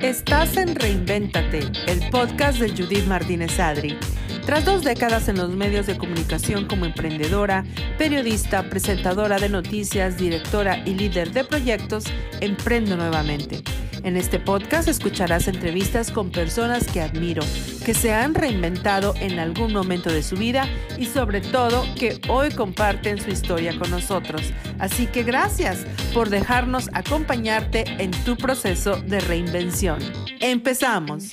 Estás en Reinvéntate, el podcast de Judith Martínez Adri. Tras dos décadas en los medios de comunicación como emprendedora, periodista, presentadora de noticias, directora y líder de proyectos, emprendo nuevamente. En este podcast escucharás entrevistas con personas que admiro, que se han reinventado en algún momento de su vida y sobre todo que hoy comparten su historia con nosotros. Así que gracias por dejarnos acompañarte en tu proceso de reinvención. Empezamos.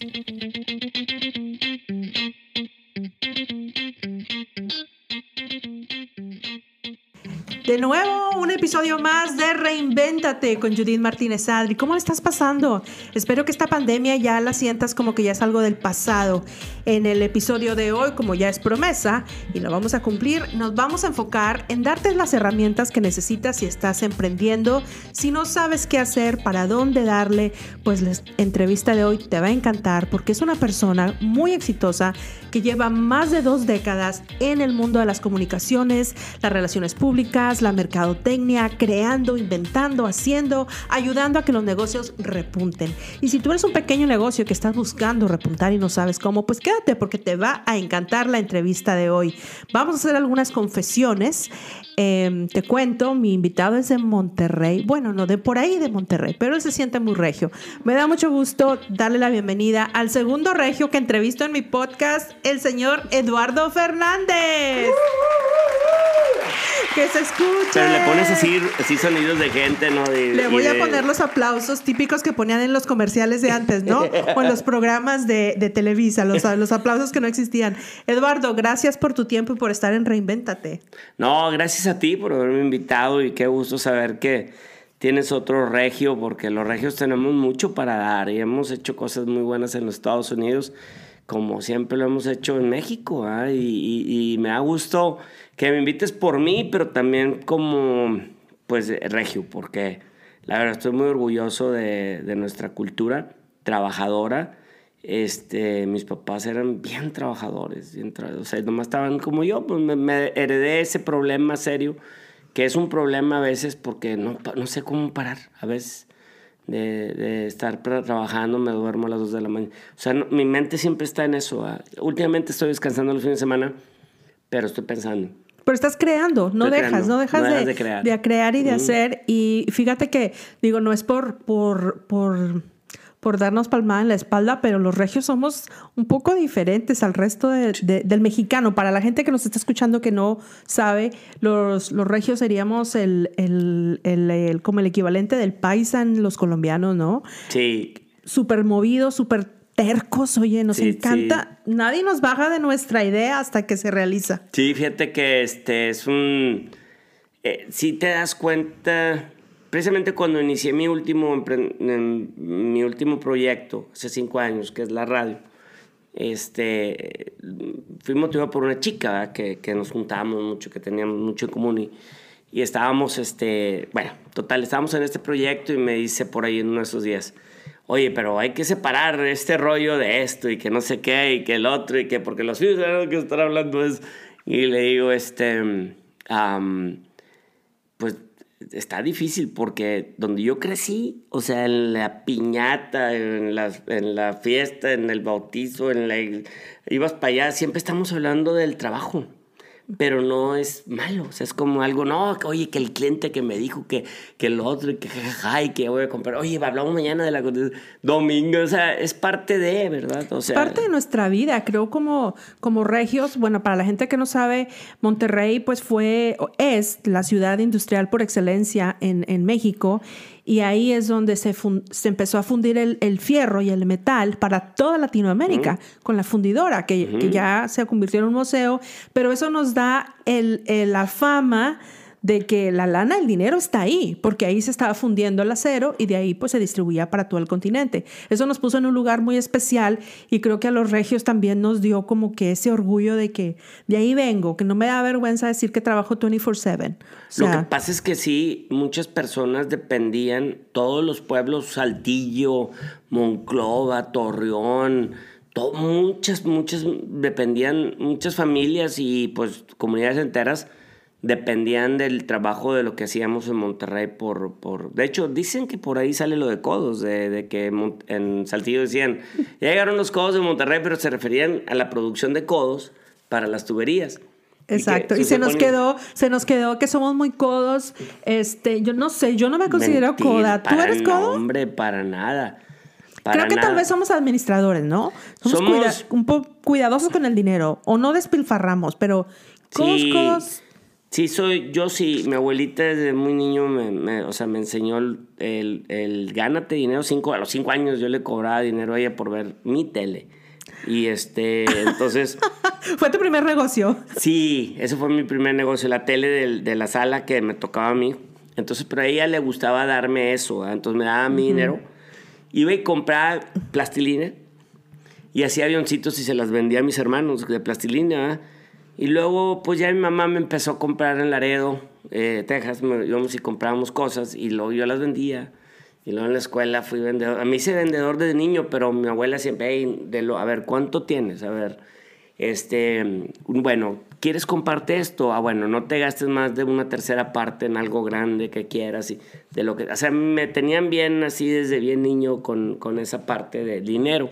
De nuevo, un episodio más de Reinvéntate con Judith Martínez Adri. ¿Cómo estás pasando? Espero que esta pandemia ya la sientas como que ya es algo del pasado. En el episodio de hoy, como ya es promesa y lo vamos a cumplir, nos vamos a enfocar en darte las herramientas que necesitas si estás emprendiendo. Si no sabes qué hacer, para dónde darle, pues la entrevista de hoy te va a encantar porque es una persona muy exitosa que lleva más de dos décadas en el mundo de las comunicaciones, las relaciones públicas, la mercadotecnia, creando, inventando, haciendo, ayudando a que los negocios repunten. Y si tú eres un pequeño negocio que estás buscando repuntar y no sabes cómo, pues quédate porque te va a encantar la entrevista de hoy. Vamos a hacer algunas confesiones. Em, te cuento, mi invitado es de Monterrey. Bueno, no de por ahí de Monterrey, pero él se siente muy regio. Me da mucho gusto darle la bienvenida al segundo regio que entrevisto en mi podcast, el señor Eduardo Fernández. Que se escucha. Pero le pones así, así sonidos de gente, ¿no? le voy a poner los aplausos típicos que ponían en los comerciales de antes, ¿no? o en los programas de, de Televisa, los, los aplausos que no existían. Eduardo, gracias por tu tiempo y por estar en Reinvéntate. No, gracias a ti por haberme invitado y qué gusto saber que tienes otro regio, porque los regios tenemos mucho para dar y hemos hecho cosas muy buenas en los Estados Unidos, como siempre lo hemos hecho en México. ¿ah? Y, y, y me da gusto que me invites por mí, pero también como, pues, regio, porque la verdad estoy muy orgulloso de, de nuestra cultura trabajadora. Este, mis papás eran bien trabajadores, bien o sea, nomás estaban como yo, pues me, me, heredé ese problema serio, que es un problema a veces porque no, no sé cómo parar, a veces de, de estar trabajando, me duermo a las 2 de la mañana. O sea, no, mi mente siempre está en eso. ¿ah? Últimamente estoy descansando los fines de semana, pero estoy pensando. Pero estás creando, no Estoy dejas, creando, no dejas no de, dejas de crear. de crear y de Ujú. hacer. Y fíjate que, digo, no es por, por, por, por darnos palmada en la espalda, pero los regios somos un poco diferentes al resto de- de- del mexicano. Para la gente que nos está escuchando que no sabe, los, los regios seríamos el, el, el- el- como el equivalente del paisa en los colombianos, ¿no? Sí, Súper movidos, súper tercos, oye, nos Sí, encanta. Nadie nos baja de nuestra idea hasta que se realiza. Sí, fíjate que este es un... Eh, si te das cuenta, precisamente cuando inicié mi último, mi último proyecto, hace cinco años, que es la radio, este, fui motivado por una chica que, que nos juntábamos mucho, que teníamos mucho en común y, y estábamos, este, bueno, total, estábamos en este proyecto y me dice por ahí en uno de esos días, oye, pero hay que separar este rollo de esto y que no sé qué y que el otro y que porque los hijos saben que estar hablando es... Y le digo, este, am, pues está difícil porque donde yo crecí, o sea, en la piñata, en la fiesta, en el bautizo, en la, ibas para allá, siempre estamos hablando del trabajo. Pero no es malo, o sea, es como algo, no, oye, que el cliente que me dijo que, que el otro, que jajaja, y que voy a comprar, oye, hablamos mañana de la domingo, o sea, es parte de, ¿verdad? O sea, parte de nuestra vida, creo como, como regios, bueno, para la gente que no sabe, Monterrey pues fue, es la ciudad industrial por excelencia en, en México y ahí es donde se, se empezó a fundir el, el fierro y el metal para toda Latinoamérica con la fundidora, que, que ya se convirtió en un museo, pero eso nos da el, el- la fama de que la lana, el dinero está ahí, porque ahí se estaba fundiendo el acero y de ahí pues se distribuía para todo el continente. Eso nos puso en un lugar muy especial y creo que a los regios también nos dio como que ese orgullo de que de ahí vengo, que no me da vergüenza decir que trabajo 24/7. O Lo sea, que pasa es que sí, muchas personas dependían, todos los pueblos, Saltillo, Monclova, Torreón, to- muchas, muchas dependían, muchas familias y pues comunidades enteras dependían del trabajo de lo que hacíamos en Monterrey por, por... De hecho, dicen que por ahí sale lo de codos, de, de que en Saltillo decían, ya llegaron los codos de Monterrey, pero se referían a la producción de codos para las tuberías. Exacto. Y se nos quedó, se nos quedó que somos muy codos. Este, yo no sé, yo no me considero coda. ¿Tú eres no, codo? hombre, para nada. Para Creo que tal vez somos administradores, ¿no? Somos, Somos- cuida- un poco cuidadosos con el dinero. O no despilfarramos, pero codos, Sí, codos. Sí, soy, yo sí, mi abuelita desde muy niño me, me- o sea, me enseñó el, el, el gánate dinero cinco, a los cinco años yo le cobraba dinero a ella por ver mi tele. Y este, entonces, Fue tu primer negocio. sí, ese fue mi primer negocio, la tele del- de, la sala que me tocaba a mí. Entonces, pero a ella le gustaba darme eso, ¿verdad? entonces me daba mi dinero. Iba y compraba plastilina y hacía avioncitos y se las vendía a mis hermanos de plastilina. ¿verdad? Y luego, pues ya mi mamá me empezó a comprar en Laredo, eh, Texas, íbamos y comprábamos cosas y luego yo las vendía. Y luego en la escuela fui vendedor. A mí hice vendedor desde niño, pero mi abuela siempre, "Ey, de lo, a ver, ¿cuánto tienes? A ver, este, bueno, ¿quieres comprarte esto? Ah, bueno, no te gastes más de una tercera parte en algo grande que quieras. Y de lo que, o sea, me tenían bien así desde bien niño con, con esa parte de dinero.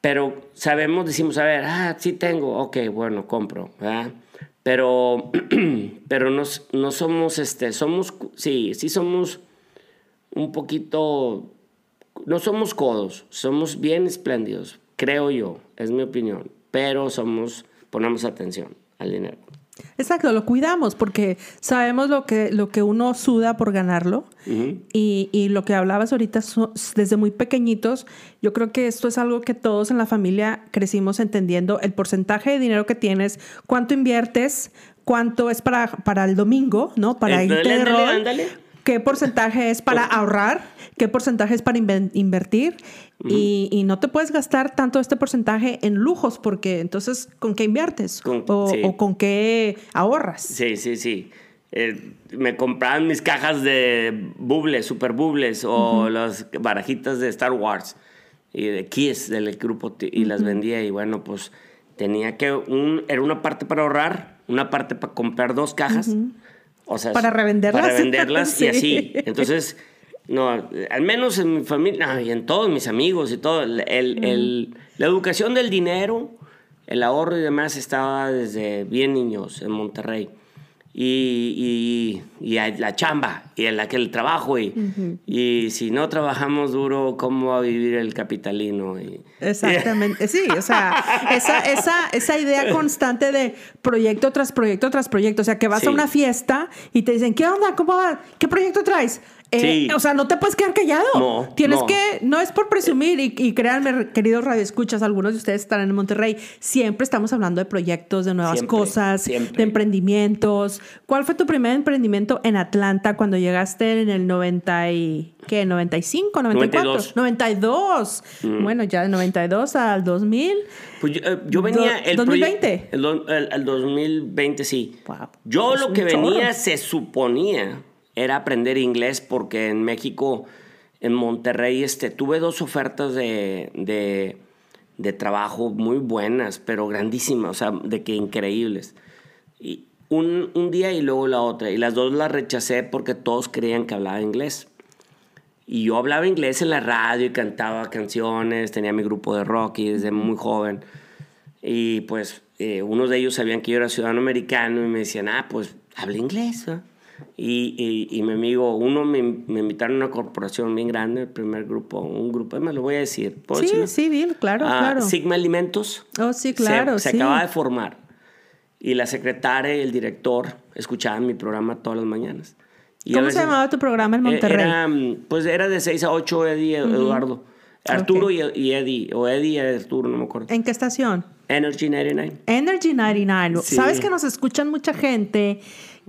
Pero sabemos, decimos, a ver, ah, sí tengo, ok, bueno, compro. Pero, pero no, no somos, este, somos, sí, sí somos un poquito, no somos codos, somos bien espléndidos, creo yo, es mi opinión, pero somos, ponemos atención al dinero. Exacto, lo cuidamos porque sabemos lo que, lo que uno suda por ganarlo. Y, y lo que hablabas ahorita, so- desde muy pequeñitos, yo creo que esto es algo que todos en la familia crecimos entendiendo, el porcentaje de dinero que tienes, cuánto inviertes, cuánto es para, para el domingo, ¿no? Para irte de rol. Qué porcentaje es para ahorrar, qué porcentaje es para invertir. y, y no te puedes gastar tanto este porcentaje en lujos porque entonces, ¿con qué inviertes? Con- o, sí. o con qué ahorras? Sí, sí, sí. Eh, me compraban mis cajas de bubles, super bubles, o las barajitas de Star Wars y de Kiss del grupo T- y las vendía y bueno, pues tenía que un era una parte para ahorrar, una parte para comprar dos cajas. O sea, Para revenderlas. Para revenderlas Sí. y así. Entonces, no, al menos en mi familia, no, y en todos mis amigos y todo, el, el- el- la educación del dinero, el ahorro y demás estaba desde bien niños en Monterrey. Y, y, y a- la chamba, y el, aquel trabajo, y, y si no trabajamos duro, ¿cómo va a vivir el capitalino? Y, Exactamente, sí, o sea, esa, esa, esa idea constante de proyecto tras proyecto tras proyecto, o sea, que vas Sí. a una fiesta y te dicen, ¿qué onda? ¿Cómo va? ¿Qué proyecto traes? Eh, Sí. O sea, no te puedes quedar callado. No, Tienes no. que, no es por presumir, y, y créanme, queridos radioescuchas, algunos de ustedes están en Monterrey, siempre estamos hablando de proyectos, de nuevas Siempre, cosas, siempre. de emprendimientos. ¿Cuál fue tu primer emprendimiento en Atlanta cuando llegaste en el 90 y, ¿qué? 95, 94? 92. 92. Mm. Bueno, ya de 92 al 2000. Pues yo, eh, yo venía... Do- el 2020. proye- El, do- el- el 2020, sí. Wow. Yo lo que venía, se suponía, era aprender inglés porque en México, en Monterrey, este, tuve dos ofertas de, de, de trabajo muy buenas, pero grandísimas, o sea, de que increíbles. Y un, un día y luego la otra. Y las dos las rechacé porque todos creían que hablaba inglés. Y yo hablaba inglés en la radio y cantaba canciones, tenía mi grupo de rock y desde muy joven. Y pues eh, unos de ellos sabían que yo era ciudadano americano y me decían, ah, pues habla inglés. ¿va?". Y, y, y mi amigo, uno me, me invitaron a una corporación bien grande, el primer grupo, un grupo, me lo voy a decir. ¿puedo Sí, decirlo? sí, Bill, claro, Ah, claro. Sigma Alimentos. Oh, sí, Se- claro, se sí. acaba de formar. Y la secretaria y el director escuchaban mi programa todas las mañanas. Y ¿Cómo se veces- llamaba tu programa en eh, Monterrey? Era, mm, pues era de 6 a 8 Eddie y Eduardo. Arturo Ok. y, y Eddie, o Eddie y Arturo, no me acuerdo. ¿En qué estación? Energy 99. Energy 99. Sí. Sabes que nos escuchan mucha gente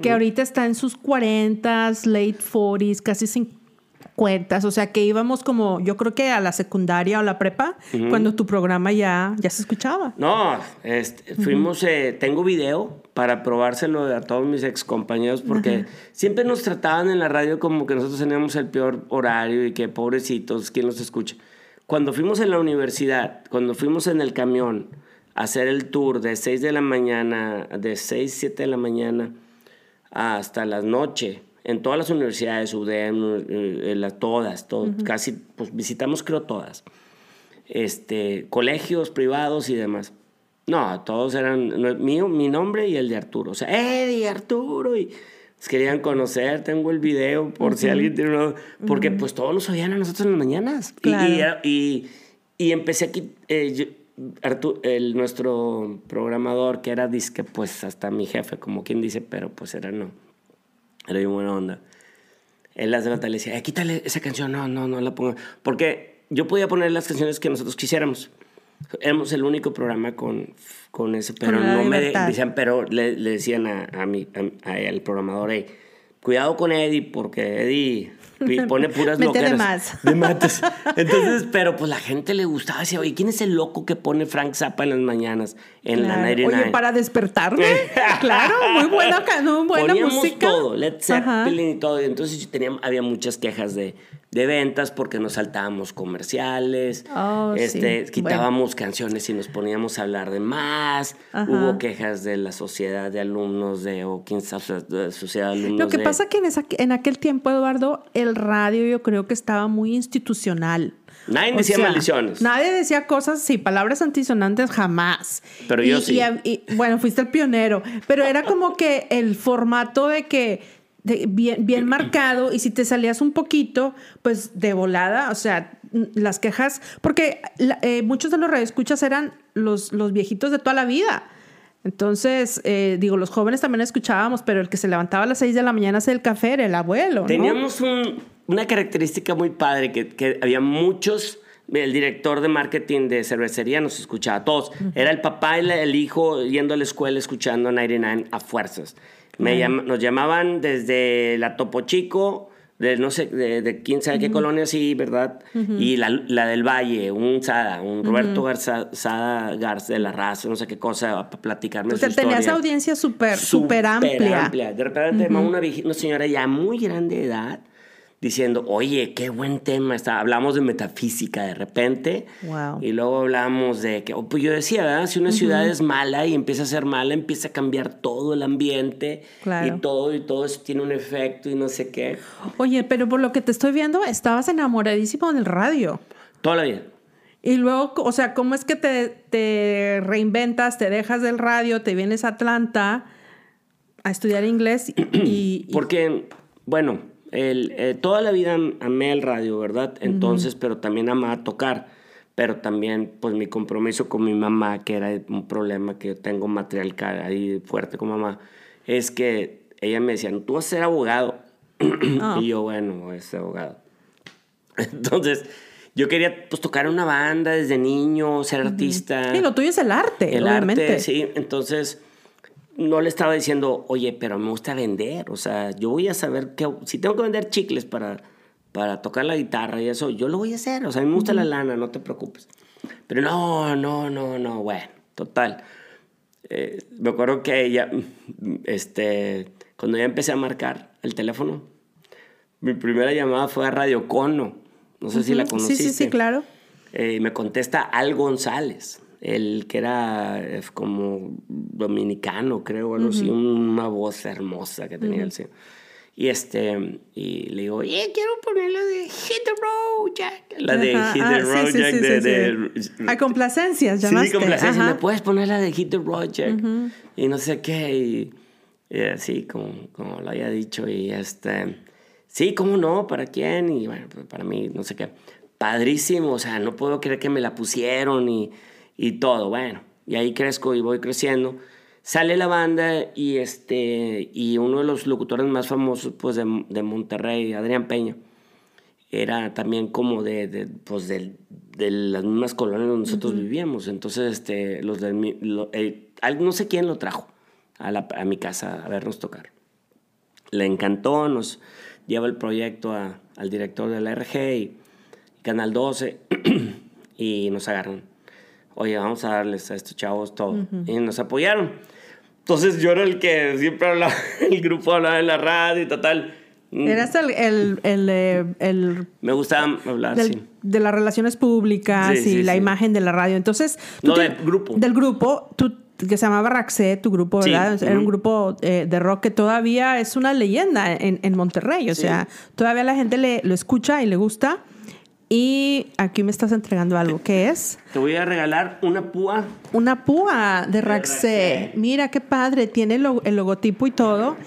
que ahorita está en sus 40s, late 40s, casi 50s. O sea que íbamos como, yo creo que a la secundaria o la prepa, cuando tu programa ya, ya se escuchaba. No, este, fuimos, eh, tengo video para probárselo a todos mis ex compañeros porque siempre nos trataban en la radio como que nosotros teníamos el peor horario y que pobrecitos, ¿quién los escucha? cuando fuimos en la universidad, cuando fuimos en el camión a hacer el tour de 6 de la mañana, de 6, 7 de la mañana hasta la noche, en todas las universidades, UDEM, eh, todas, casi, pues visitamos creo todas, este, colegios privados y demás. No, todos eran mío, mi nombre y el de Arturo. O sea, Eddie, Arturo. Y querían conocer, tengo el video por si alguien tiene uno. Porque pues todos nos oían a nosotros en las mañanas. Y, y, empecé aquí, eh, el, nuestro programador, que era disque, pues hasta mi jefe, como quien dice, pero pues era no. Era bien buena onda. Él las de le decía, eh, quítale esa canción, no, no, no la pongo. Porque yo podía poner las canciones que nosotros quisiéramos. Éramos el único programa con, con ese, pero no me decían, pero le, le decían a, a, mi, a, al programador, hey, cuidado con Eddie, porque Eddie pone puras de más. De mates. Entonces, pero pues la gente le gustaba. Decía, oye, ¿quién es el loco que pone Frank Zappa en las mañanas en la 99? Oye, para despertarme. claro, muy buena, muy buena Poníamos música. todo, Led Zeppelin y todo. Entonces teníamos, había muchas quejas de, de ventas porque nos saltábamos comerciales, oh, este, quitábamos canciones y nos poníamos a hablar de más. Hubo quejas de la sociedad de alumnos de, o quién sabe, de sociedad de alumnos. Lo que pasa que en, esa, en aquel tiempo, Eduardo, el radio yo creo que estaba muy institucional. Nadie decía maldiciones. Nadie decía cosas, sí, palabras antisonantes jamás. Pero yo sí. Y, bueno, fuiste el pionero. Pero era como que el formato de que bien, bien marcado y si te salías un poquito, pues de volada, o sea, las quejas, porque eh, muchos de los radioescuchas eran los, los viejitos de toda la vida. Entonces, eh, digo, los jóvenes también escuchábamos, pero el que se levantaba a las 6 de la mañana a hacer el café era el abuelo. Teníamos una característica muy padre, que, que, había muchos, el director de marketing de cervecería nos escuchaba a todos. Era el papá y el hijo yendo a la escuela escuchando 99 a fuerzas nos llamaban desde la Topo Chico, de no sé, de, quién sabe qué colonia, sí, ¿verdad? Y la, la, del Valle, un Sada, un Roberto Garza, Sada Garza de la Raza, no sé qué cosa, para platicarme. O sea, tenías audiencia súper, súper amplia. amplia. De repente, una, una señora ya muy grande de edad diciendo, oye, qué buen tema está. Hablamos de metafísica de repente. Wow. Y luego hablamos de que, oh, pues yo decía, ¿verdad? Si una ciudad es mala y empieza a ser mala, empieza a cambiar todo el ambiente. Claro. Y todo, y todo eso tiene un efecto y no sé qué. Oye, pero por lo que te estoy viendo, estabas enamoradísimo del radio. Toda la vida. Y luego, o sea, ¿cómo es que te, te reinventas, te dejas del radio, te vienes a Atlanta a estudiar inglés y... Porque, bueno, el, eh, toda la vida amé el radio, ¿verdad? Entonces, pero también amaba tocar. Pero también, pues mi compromiso con mi mamá, que era un problema que yo tengo material ahí fuerte con mamá, es que ella me decía, tú vas a ser abogado. Ah. y yo, bueno, voy a ser abogado. Entonces, yo quería pues tocar una banda desde niño, ser artista. Y lo tuyo es el arte, el obviamente. Arte, sí, entonces no le estaba diciendo, oye, pero me gusta vender. O sea, yo voy a saber que si tengo que vender chicles para, para tocar la guitarra y eso, yo lo voy a hacer. O sea, a mí me gusta la lana, no te preocupes. Pero no, no, no, no, bueno, total. Eh, me acuerdo que ella, este, cuando ya empecé a marcar el teléfono, mi primera llamada fue a Radio Cono. No sé si la conociste. Sí, sí, sí, claro. Eh, me contesta Al González el que era eh, como dominicano, creo, algo así, una voz hermosa que tenía el señor. Y este, y le digo, eh, quiero poner la de Hit the Road Jack. La de Hit the ah, Road Jack de, de, A complacencias, llamaste. Sí, complacencias. ¿Me puedes poner la de Hit the Road Jack? Y no sé qué, y, así como, como lo había dicho. Y este, sí, cómo no, ¿para quién? Y bueno, pues para mí, no sé qué. Padrísimo, o sea, no puedo creer que me la pusieron y y todo, bueno, y ahí crezco y voy creciendo. Sale la banda y, este, y uno de los locutores más famosos pues, de, de Monterrey, Adrián Peña, era también como de, de pues, de, de, las mismas colonias donde nosotros vivíamos. Entonces, este, los de, no sé quién lo trajo a, la, a, mi casa a vernos tocar. Le encantó, nos lleva el proyecto a, al director de la RG y Canal 12 y nos agarran oye, vamos a darles a estos chavos todo. Y nos apoyaron. Entonces yo era el que siempre hablaba, el grupo hablaba en la radio y total. Eras el, el, el, eh, el- Me gustaba hablar, del- sí. de las relaciones públicas Sí, y sí, la sí. imagen de la radio. Entonces, No, te- del grupo. Del grupo, tú que se llamaba Raxé, tu grupo, Sí, ¿verdad? Era un grupo eh, de rock que todavía es una leyenda en, en Monterrey. O Sí. sea, todavía la gente le, lo escucha y le gusta. Y aquí me estás entregando algo. ¿Qué es? Te voy a regalar una púa. Una púa de Raxé. Raxé. Mira qué padre. Tiene el logotipo y todo.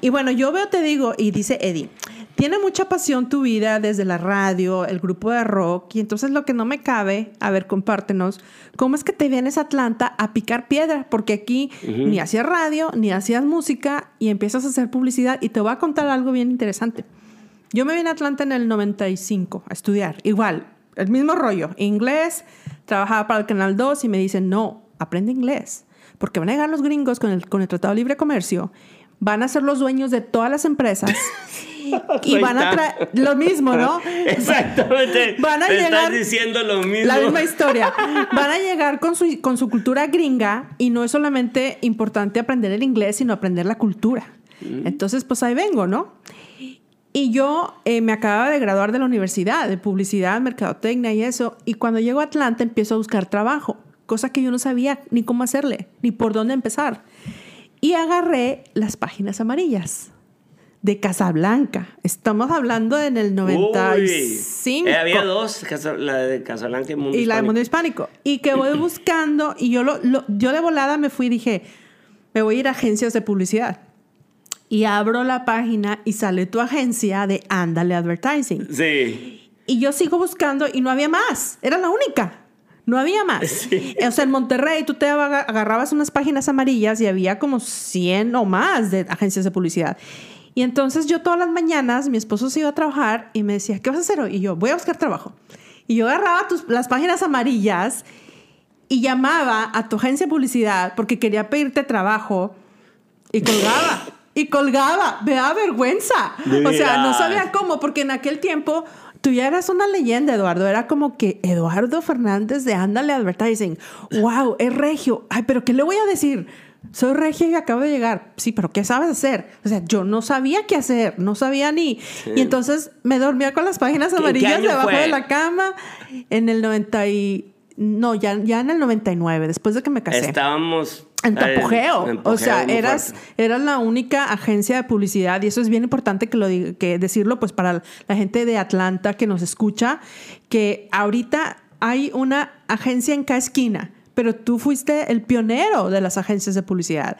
Y bueno, yo veo, te digo, y dice Eddie, tiene mucha pasión tu vida desde la radio, el grupo de rock. Y entonces lo que no me cabe, a ver, compártenos, ¿cómo es que te vienes a Atlanta a picar piedra? Porque aquí ni hacías radio, ni hacías música y empiezas a hacer publicidad. Y te voy a contar algo bien interesante. Yo me vine a Atlanta en el 95 a estudiar. Igual, el mismo rollo. Inglés, trabajaba para el Canal 2 y me dicen, no, aprende inglés. Porque van a llegar los gringos con el, con el Tratado de Libre Comercio, van a ser los dueños de todas las empresas y van a traer lo mismo, ¿no? Exactamente. Van a Te llegar- estás diciendo lo mismo. La misma historia. Van a llegar con su, con su cultura gringa y no es solamente importante aprender el inglés, sino aprender la cultura. Entonces, pues ahí vengo, ¿no? Y yo eh, me acababa de graduar de la universidad, de publicidad, mercadotecnia y eso. Y cuando llego a Atlanta empiezo a buscar trabajo, cosa que yo no sabía ni cómo hacerle, ni por dónde empezar. Y agarré las páginas amarillas de Casablanca. Estamos hablando en el 95. Uy. Eh, había dos, la de Casablanca y Mundo y la del Hispánico. mundo hispánico. Y que voy buscando, y yo, lo, lo- yo de volada me fui y dije, me voy a ir a agencias de publicidad. Y abro la página y sale tu agencia de Ándale Advertising. Sí. Y yo sigo buscando y no había más. Era la única. No había más. Sí. O sea, en Monterrey tú te aga- agarrabas unas páginas amarillas y había como 100 o más de agencias de publicidad. Y entonces yo todas las mañanas, mi esposo se iba a trabajar y me decía, ¿qué vas a hacer hoy? Y yo, voy a buscar trabajo. Y yo agarraba tus, las páginas amarillas y llamaba a tu agencia de publicidad porque quería pedirte trabajo y colgaba. Y colgaba, me da vergüenza. O sea, no sabía cómo, porque en aquel tiempo tú ya eras una leyenda, Eduardo. Era como que Eduardo Fernández de Ándale Advertising. ¡Wow! Es regio. Ay, pero ¿qué le voy a decir? Soy regio y acabo de llegar. Sí, pero ¿qué sabes hacer? O sea, yo no sabía qué hacer, no sabía ni. Y entonces me dormía con las páginas ¿En qué amarillas debajo fue? de la cama en el 90 y... No, ya, ya en el 99, después de que me casé. Estábamos. En tu apogeo. en o sea, eras, eras la única agencia de publicidad y eso es bien importante que, lo, diga- que decirlo pues para la gente de Atlanta que nos escucha, que ahorita hay una agencia en cada esquina, pero tú fuiste el pionero de las agencias de publicidad.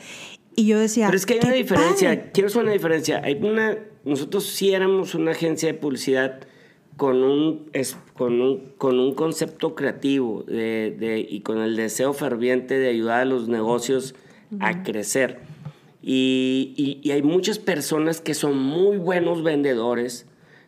Y yo decía... Pero es que hay "Qué una diferencia. padre". Quiero hacer una diferencia. Hay una. Nosotros sí éramos una agencia de publicidad con un, es- con un, con un concepto creativo de, de- y con el deseo ferviente de ayudar a los negocios a crecer. Y, y- y hay muchas personas que son muy buenos vendedores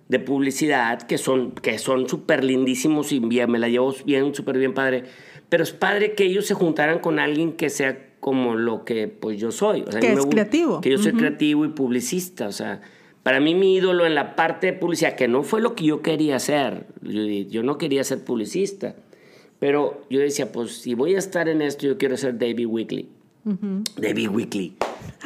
de publicidad, que son que son súper lindísimos y bien, me la llevo bien, súper bien padre. Pero es padre que ellos se juntaran con alguien que sea como lo que pues yo soy. O sea, Que es creativo. Que yo soy Ujú. creativo y publicista. O sea, para mí mi ídolo en la parte de publicidad, que no fue lo que yo quería hacer. Yo, no quería ser publicista. Pero yo decía, pues si voy a estar en esto, yo quiero ser David Weekly. David Weekly.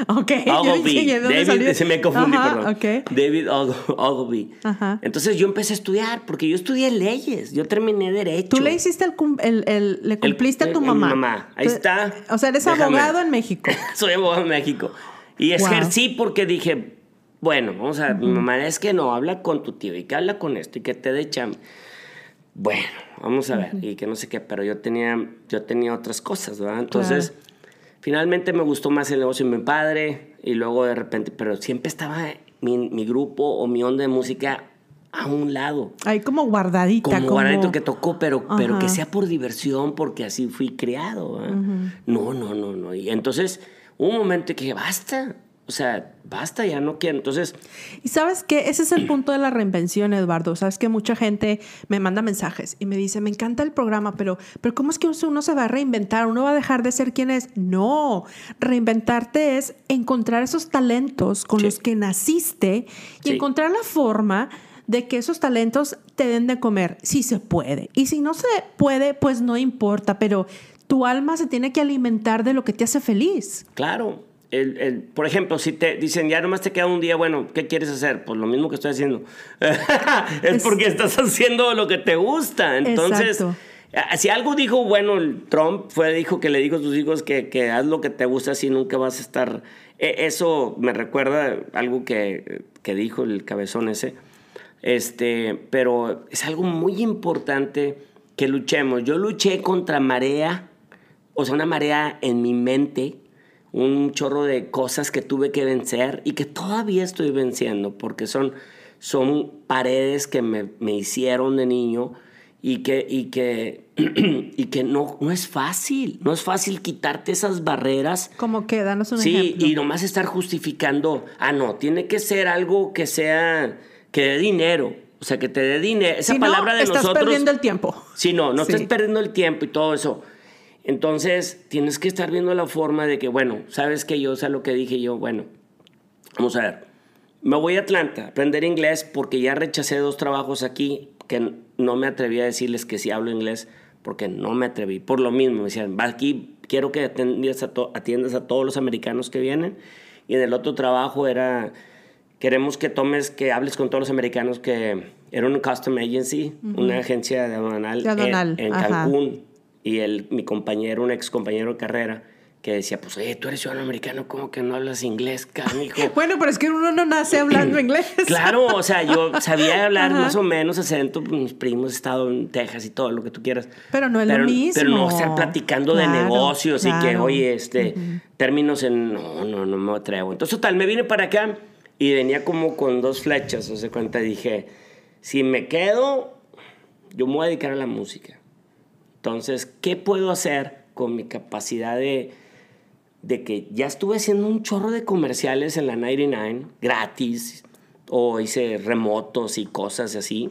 Ok. yo Ogilvy. dije, ¿de dónde David, salió? se me confundí, Ajá, perdón. ok. David Og- Ogilvy. Ajá. Entonces yo empecé a estudiar, porque yo estudié leyes, yo terminé Derecho. Tú le hiciste el, el- el- le cumpliste a tu mamá. mamá. Ahí está. O sea, eres Déjame. abogado en México. Soy abogado en México. Y Wow. ejercí porque dije, bueno, vamos a mi mamá es que no, habla con tu tío y que habla con esto y que te dé chamba. Bueno, vamos a ver, y que no sé qué, pero yo tenía, yo tenía otras cosas, ¿verdad? Entonces, finalmente me gustó más el negocio de mi padre y luego de repente, pero siempre estaba mi, mi grupo o mi onda de música a un lado. Ahí como guardadita. Como como guardadito que tocó, pero, pero que sea por diversión, porque así fui criado. No, no, no, no. Y entonces, un momento en que dije, basta. O sea, basta, ya no quiero. Entonces, Y sabes que ese es el punto de la reinvención, Eduardo. Sabes que mucha gente me manda mensajes y me dice, me encanta el programa, pero, pero ¿cómo es que uno se va a reinventar? ¿Uno va a dejar de ser quien es? No, reinventarte es encontrar esos talentos con Sí. los que naciste y Sí. encontrar la forma de que esos talentos te den de comer, si se puede. Y si no se puede, pues no importa, pero tu alma se tiene que alimentar de lo que te hace feliz. claro. El, el, por ejemplo, si te dicen, ya nomás te queda un día, bueno, ¿qué quieres hacer? Pues lo mismo que estoy haciendo. es, porque estás haciendo lo que te gusta. Entonces, Exacto. si algo dijo, bueno, Trump fue, dijo que le dijo a sus hijos que, que haz lo que te gusta, así nunca vas a estar... E, eso me recuerda algo que, que dijo el cabezón ese. Este, pero es algo muy importante que luchemos. Yo luché contra marea, o sea, una marea en mi mente, un chorro de cosas que tuve que vencer y que todavía estoy venciendo, porque son, son paredes que me, me hicieron de niño y que, y que, y que no, no es fácil, no es fácil quitarte esas barreras. Como que, danos un sí, ejemplo. Sí, y nomás estar justificando, ah, no, tiene que ser algo que sea, que dé dinero, o sea, que te dé dinero. Esa si palabra no, de estás nosotros. perdiendo el tiempo. Sí, no, no Sí. estás perdiendo el tiempo y todo eso. Entonces, tienes que estar viendo la forma de que, bueno, sabes que yo sé lo que dije yo, bueno, vamos a ver. Me voy a Atlanta a aprender inglés porque ya rechacé dos trabajos aquí que no me atreví a decirles que sí hablo inglés porque no me atreví. Por lo mismo, me decían, va aquí, quiero que atiendas a, to- atiendas a todos los americanos que vienen. Y en el otro trabajo era, queremos que tomes, que hables con todos los americanos que era una custom agency, una agencia de aduanal, De aduanal, en, en. Cancún. Y el, mi compañero, un ex compañero de carrera, que decía, pues, oye, tú eres ciudadano americano, ¿cómo que no hablas inglés, canijo? Bueno, pero es que uno no nace hablando inglés. Claro, o sea, yo sabía hablar Ajá. más o menos acento, mis primos he estado en Texas y todo lo que tú quieras. Pero no es lo mismo. Pero no estar platicando de Claro, negocios y que, oye, este, términos en, no, no, no me atrevo. Entonces, tal, me vine para acá y venía como con dos flechas, o sea, cuenta, dije, si me quedo, yo me voy a dedicar a la música. Entonces, ¿qué puedo hacer con mi capacidad de, de que ya estuve haciendo un chorro de comerciales en la 99, gratis, o hice remotos y cosas así?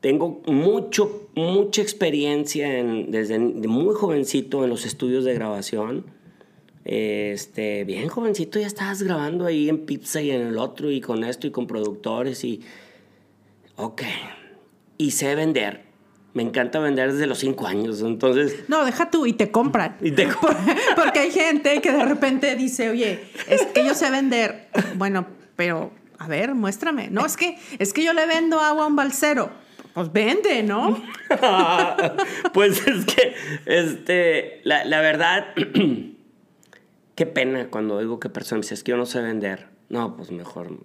Tengo mucho, mucha experiencia en- desde de muy jovencito en los estudios de grabación. Este, bien jovencito ya estabas grabando ahí en Pizza y en el otro y con esto y con productores y... Ok. Y sé vender. Me encanta vender desde los cinco años. Entonces, No, deja tú y te compran. Y te Por- Porque hay gente que de repente dice, oye, es que yo sé vender. Bueno, pero a ver, muéstrame. No, es que, es que yo le vendo agua a un balsero. Pues vende, ¿no? pues es que, este, la, la verdad, qué pena cuando oigo que personas dicen, es que yo no sé vender. No, pues mejor.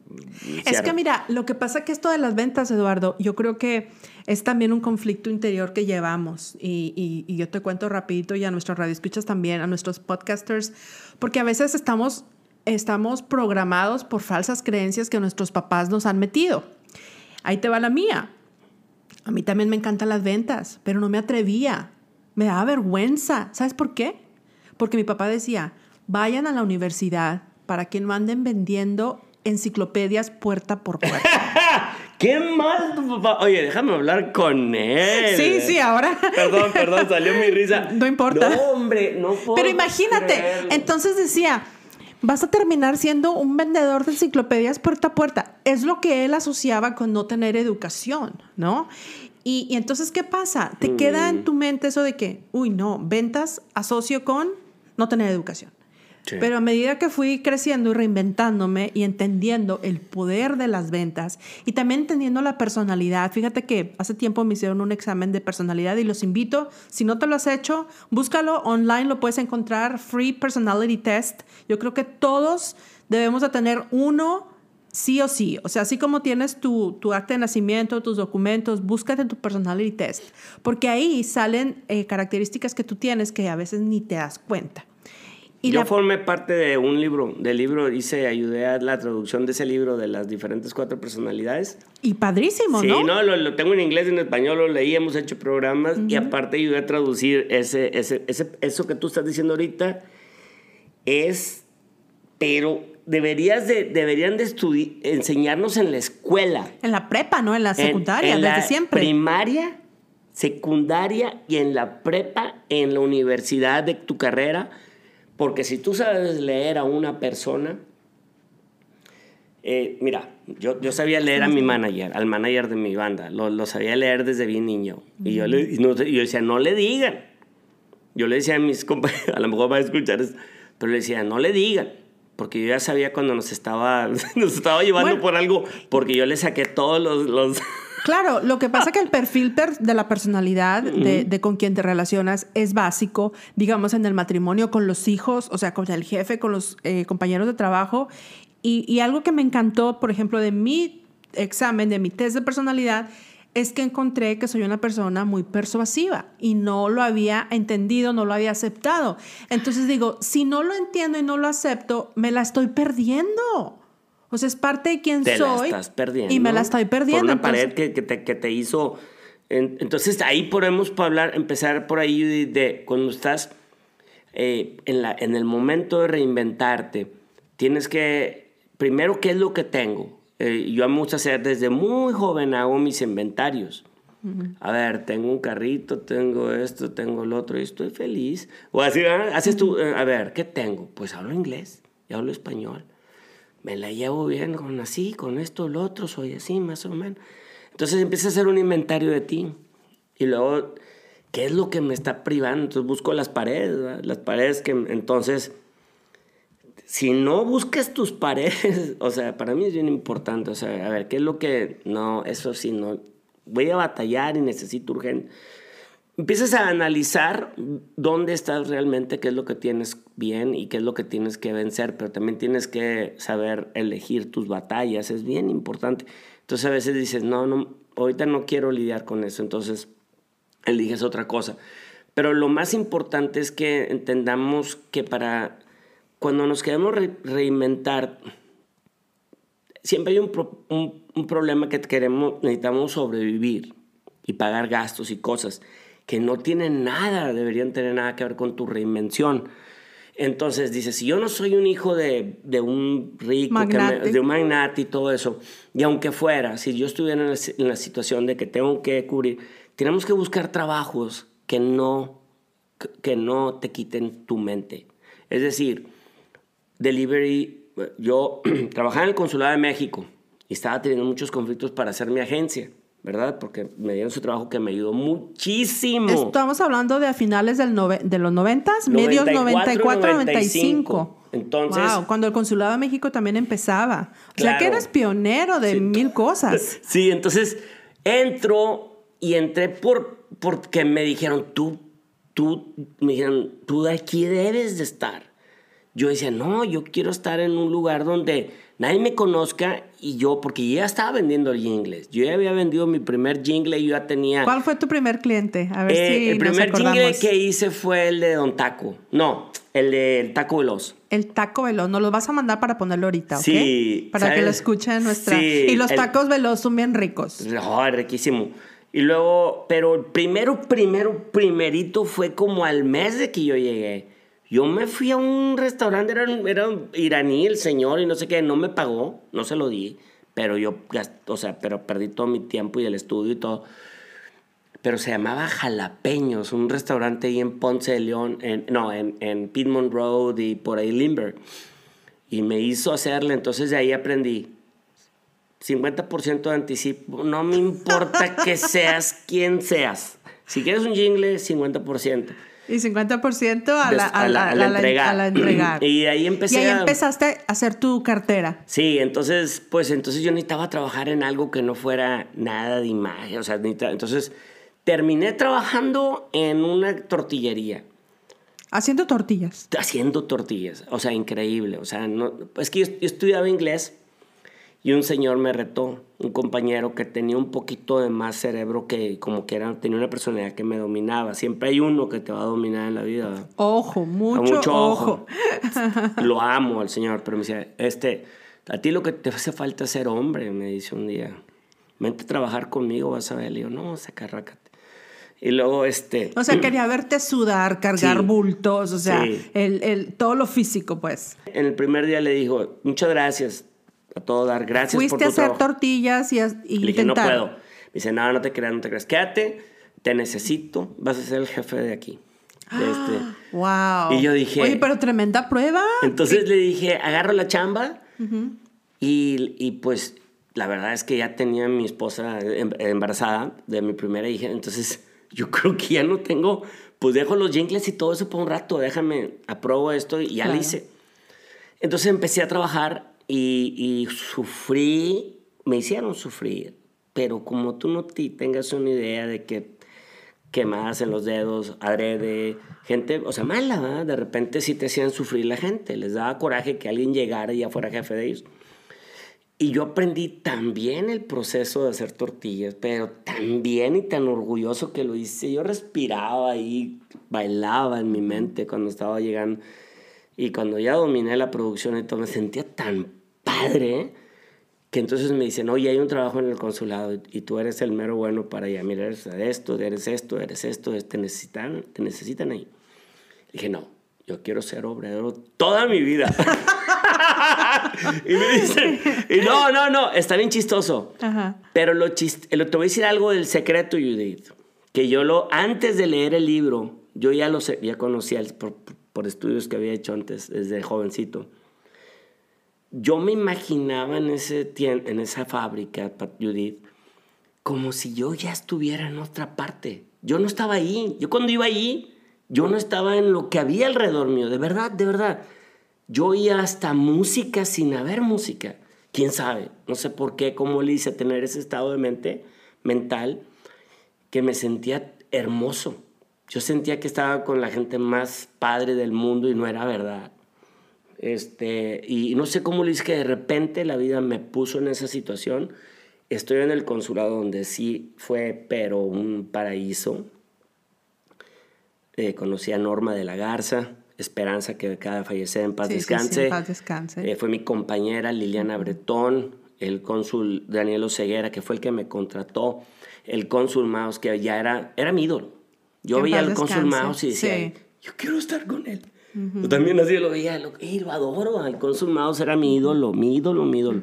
Es que mira, lo que pasa que esto de las ventas, Eduardo, yo creo que es también un conflicto interior que llevamos. Y, y- y yo te cuento rapidito y a nuestros radioescuchas también, a nuestros podcasters, porque a veces estamos, estamos programados por falsas creencias que nuestros papás nos han metido. Ahí te va la mía. A mí también me encantan las ventas, pero no me atrevía. Me daba vergüenza. ¿Sabes por qué? Porque mi papá decía, vayan a la universidad para que no anden vendiendo enciclopedias puerta por puerta. ¡Qué papá! Oye, déjame hablar con él. sí, sí, ahora. Perdón, perdón, salió mi risa. No importa. No, hombre, no puedo. Pero imagínate, creerlo. entonces decía, vas a terminar siendo un vendedor de enciclopedias puerta a puerta. Es lo que él asociaba con no tener educación, ¿no? Y, y entonces, ¿qué pasa? Te queda en tu mente eso de que, uy, no, ventas asocio con no tener educación. Pero a medida que fui creciendo y reinventándome y entendiendo el poder de las ventas y también entendiendo la personalidad, fíjate que hace tiempo me hicieron un examen de personalidad y los invito, si no te lo has hecho, búscalo online, lo puedes encontrar, Free Personality Test. Yo creo que todos debemos de tener uno sí o sí. O sea, así como tienes tu, tu acta de nacimiento, tus documentos, búscate tu personality test, porque ahí salen eh, características que tú tienes que a veces ni te das cuenta. Y Yo la- formé parte de un libro, del libro, hice, ayudé a la traducción de ese libro de las diferentes cuatro personalidades. Y padrísimo, sí, ¿no? no, lo, lo tengo en inglés y en español, lo leí, hemos hecho programas y aparte ayudé a traducir ese, ese, ese, eso que tú estás diciendo ahorita. Es, pero deberías de, deberían de enseñarnos en la escuela. En la prepa, ¿no? En la En- secundaria, en desde la siempre. Primaria, secundaria y en la prepa, en la universidad de tu carrera. Porque si tú sabes leer a una persona, eh, mira, yo, yo sabía leer a mi manager, al manager de mi banda, lo, lo sabía leer desde bien niño. Y yo, le, y no- yo decía, no le digan. Yo le decía a mis compañeros, a lo mejor va a escuchar, es- Pero le decía, no le digan, porque yo ya sabía cuando nos estaba, nos estaba llevando por algo, porque yo le saqué todos los... los Claro, lo que pasa es que el perfil de la personalidad de, con quien te relacionas es básico, digamos, en el matrimonio, con los hijos, o sea, con el jefe, con los eh, compañeros de trabajo. Y, y, algo que me encantó, por ejemplo, de mi examen, de mi test de personalidad, es que encontré que soy una persona muy persuasiva y no lo había entendido, no lo había aceptado. Entonces digo, si no lo entiendo y no lo acepto, me la estoy perdiendo. O sea, es parte de quién te soy. La estás perdiendo. Y me la estoy perdiendo. Por una pared que, que, te, que, te, hizo. Entonces ahí podemos hablar, empezar por ahí de, cuando estás eh, en, la, en el momento de reinventarte, tienes que, primero, ¿qué es lo que tengo? Eh, yo me gusta hacer desde muy joven, hago mis inventarios. A ver, tengo un carrito, tengo esto, tengo el otro y estoy feliz. O así, haces tú, eh, a ver, ¿qué tengo? Pues hablo inglés y hablo español. Me la llevo bien con así, con esto, lo otro, soy así, más o menos. Entonces empieza a hacer un inventario de ti. Y luego, ¿qué es lo que me está privando? Entonces busco las paredes, las paredes que entonces si no buscas tus paredes, o sea, para mí es bien importante, o sea, a ver, ¿qué es lo que, no, eso sí, no, voy a batallar y necesito urgente. Empiezas a analizar dónde estás realmente, qué es lo que tienes bien y qué es lo que tienes que vencer, pero también tienes que saber elegir tus batallas, es bien importante. Entonces a veces dices, no, no, ahorita no quiero lidiar con eso, entonces eliges otra cosa. Pero lo más importante es que entendamos que para cuando nos queremos reinventar, siempre hay un, un, problema que queremos, necesitamos sobrevivir y pagar gastos y cosas que no tienen nada, deberían tener nada que ver con tu reinvención. Entonces dices, si yo no soy un hijo de, de un rico, de un magnate y todo eso, y aunque fuera, si yo estuviera en la, en la, situación de que tengo que cubrir, tenemos que buscar trabajos que no, que no te quiten tu mente. Es decir, delivery, yo trabajaba en el Consulado de México y estaba teniendo muchos conflictos para hacer mi agencia, ¿verdad? Porque me dieron su trabajo que me ayudó muchísimo. Estamos hablando de a finales del de los 90, medios 94, 95. Entonces, wow, cuando el Consulado de México también empezaba. O sea que eres pionero de mil cosas. Sí, entonces entro y entré por, porque me dijeron, tú, tú, me dijeron, tú aquí debes de estar yo decía, no, yo quiero estar en un lugar donde nadie me conozca y yo, porque ya estaba vendiendo el jingle. Yo ya había vendido mi primer jingle y yo ya tenía... ¿Cuál fue tu primer cliente? A ver eh, si El primer jingle que hice fue el de Don Taco. No, el de Taco Veloz. El Taco Veloz. Nos lo vas a mandar para ponerlo ahorita, ¿ok? Sí. Para que lo escuchen nuestra... Sí, y los tacos Veloz son bien ricos. Oh, riquísimo. Y luego, pero el primero, primero, primerito fue como al mes de que yo llegué. Yo me fui a un restaurante, era, era iraní el señor y no sé qué, no me pagó, no se lo di, pero yo, o sea, pero perdí todo mi tiempo y el estudio y todo. Pero se llamaba Jalapeños, un restaurante ahí en Ponce de León, en, no, en, en Piedmont Road y por ahí Limber. Y me hizo hacerle, entonces de ahí aprendí. 50% de anticipo, no me importa que seas quien seas. Si quieres un jingle, 50%. Y 50% a la, a, la, a, la, entregar. Y ahí empecé. Y ahí empezaste a hacer tu cartera. Sí, entonces, pues entonces yo necesitaba trabajar en algo que no fuera nada de imagen. O sea, entonces terminé trabajando en una tortillería. Haciendo tortillas. Haciendo tortillas. O sea, increíble. O sea, no, es que yo estudiaba inglés y un señor me retó, un compañero que tenía un poquito de más cerebro que como que era, tenía una personalidad que me dominaba. Siempre hay uno que te va a dominar en la vida. Ojo, mucho, ojo. Lo amo al señor, pero me dice, este, a ti lo que te hace falta es ser hombre, me dice un día. Vente a trabajar conmigo, vas a ver. Le digo, no, sacarrácate. Y luego, este... O sea, quería verte sudar, cargar bultos, o sea, el, el, todo lo físico, pues. En el primer día le dijo, muchas gracias, a todo dar. Gracias Fuiste por tu a hacer tortillas y, a, y Le dije, no puedo. Me dice, no, no te creas, no te creas. Quédate, te necesito, vas a ser el jefe de aquí. este. ¡Wow! Y yo dije... Oye, pero tremenda prueba. Entonces le dije, agarro la chamba y, y pues la verdad es que ya tenía a mi esposa em, embarazada de mi primera hija, entonces yo creo que ya no tengo pues dejo los jingles y todo eso por un rato, déjame, apruebo esto y ya lo hice. Entonces empecé a trabajar y, sufrí, me hicieron sufrir, pero como tú no te tengas una idea de que quemadas en los dedos, adrede, gente, o sea, mala. De repente sí te hacían sufrir la gente, les daba coraje que alguien llegara y ya fuera jefe de ellos. Y yo aprendí también el proceso de hacer tortillas, pero también y tan orgulloso que lo hice. Yo respiraba y bailaba en mi mente cuando estaba llegando. Y cuando ya dominé la producción y todo, me sentía tan padre que entonces me dicen, oye, hay un trabajo en el consulado y tú eres el mero bueno para allá. Mira, eres esto, eres esto, eres esto, te necesitan, te necesitan ahí. dije, no, yo quiero ser obrero toda mi vida. y me dicen, y no, no, no, está bien chistoso. Pero lo chist te voy a decir algo del secreto, Judith, que yo lo, antes de leer el libro, yo ya lo sé, ya conocía por, por estudios que había hecho antes, desde jovencito. Yo me imaginaba en, ese, en esa fábrica, Judith, como si yo ya estuviera en otra parte. Yo no estaba ahí. Yo cuando iba ahí, yo no estaba en lo que había alrededor mío, de verdad, de verdad. Yo oía hasta música sin haber música. ¿Quién sabe? No sé por qué, cómo le hice tener ese estado de mente mental que me sentía hermoso. Yo sentía que estaba con la gente más padre del mundo y no era verdad. Este, y no sé cómo le hice que de repente la vida me puso en esa situación. Estoy en el consulado donde sí fue, pero un paraíso. Eh, conocí a Norma de la Garza, Esperanza, que acaba de fallecer, en paz descanse. paz descanse. Eh, fue mi compañera Liliana Bretón, el cónsul Daniel Oseguera, que fue el que me contrató, el cónsul Maus, que ya era, era mi ídolo. Yo veía al cónsul Maus y decía, yo quiero estar con él. Yo también así lo veía, lo, lo adoro, al cónsul Maus era mi ídolo, mi ídolo, mi ídolo.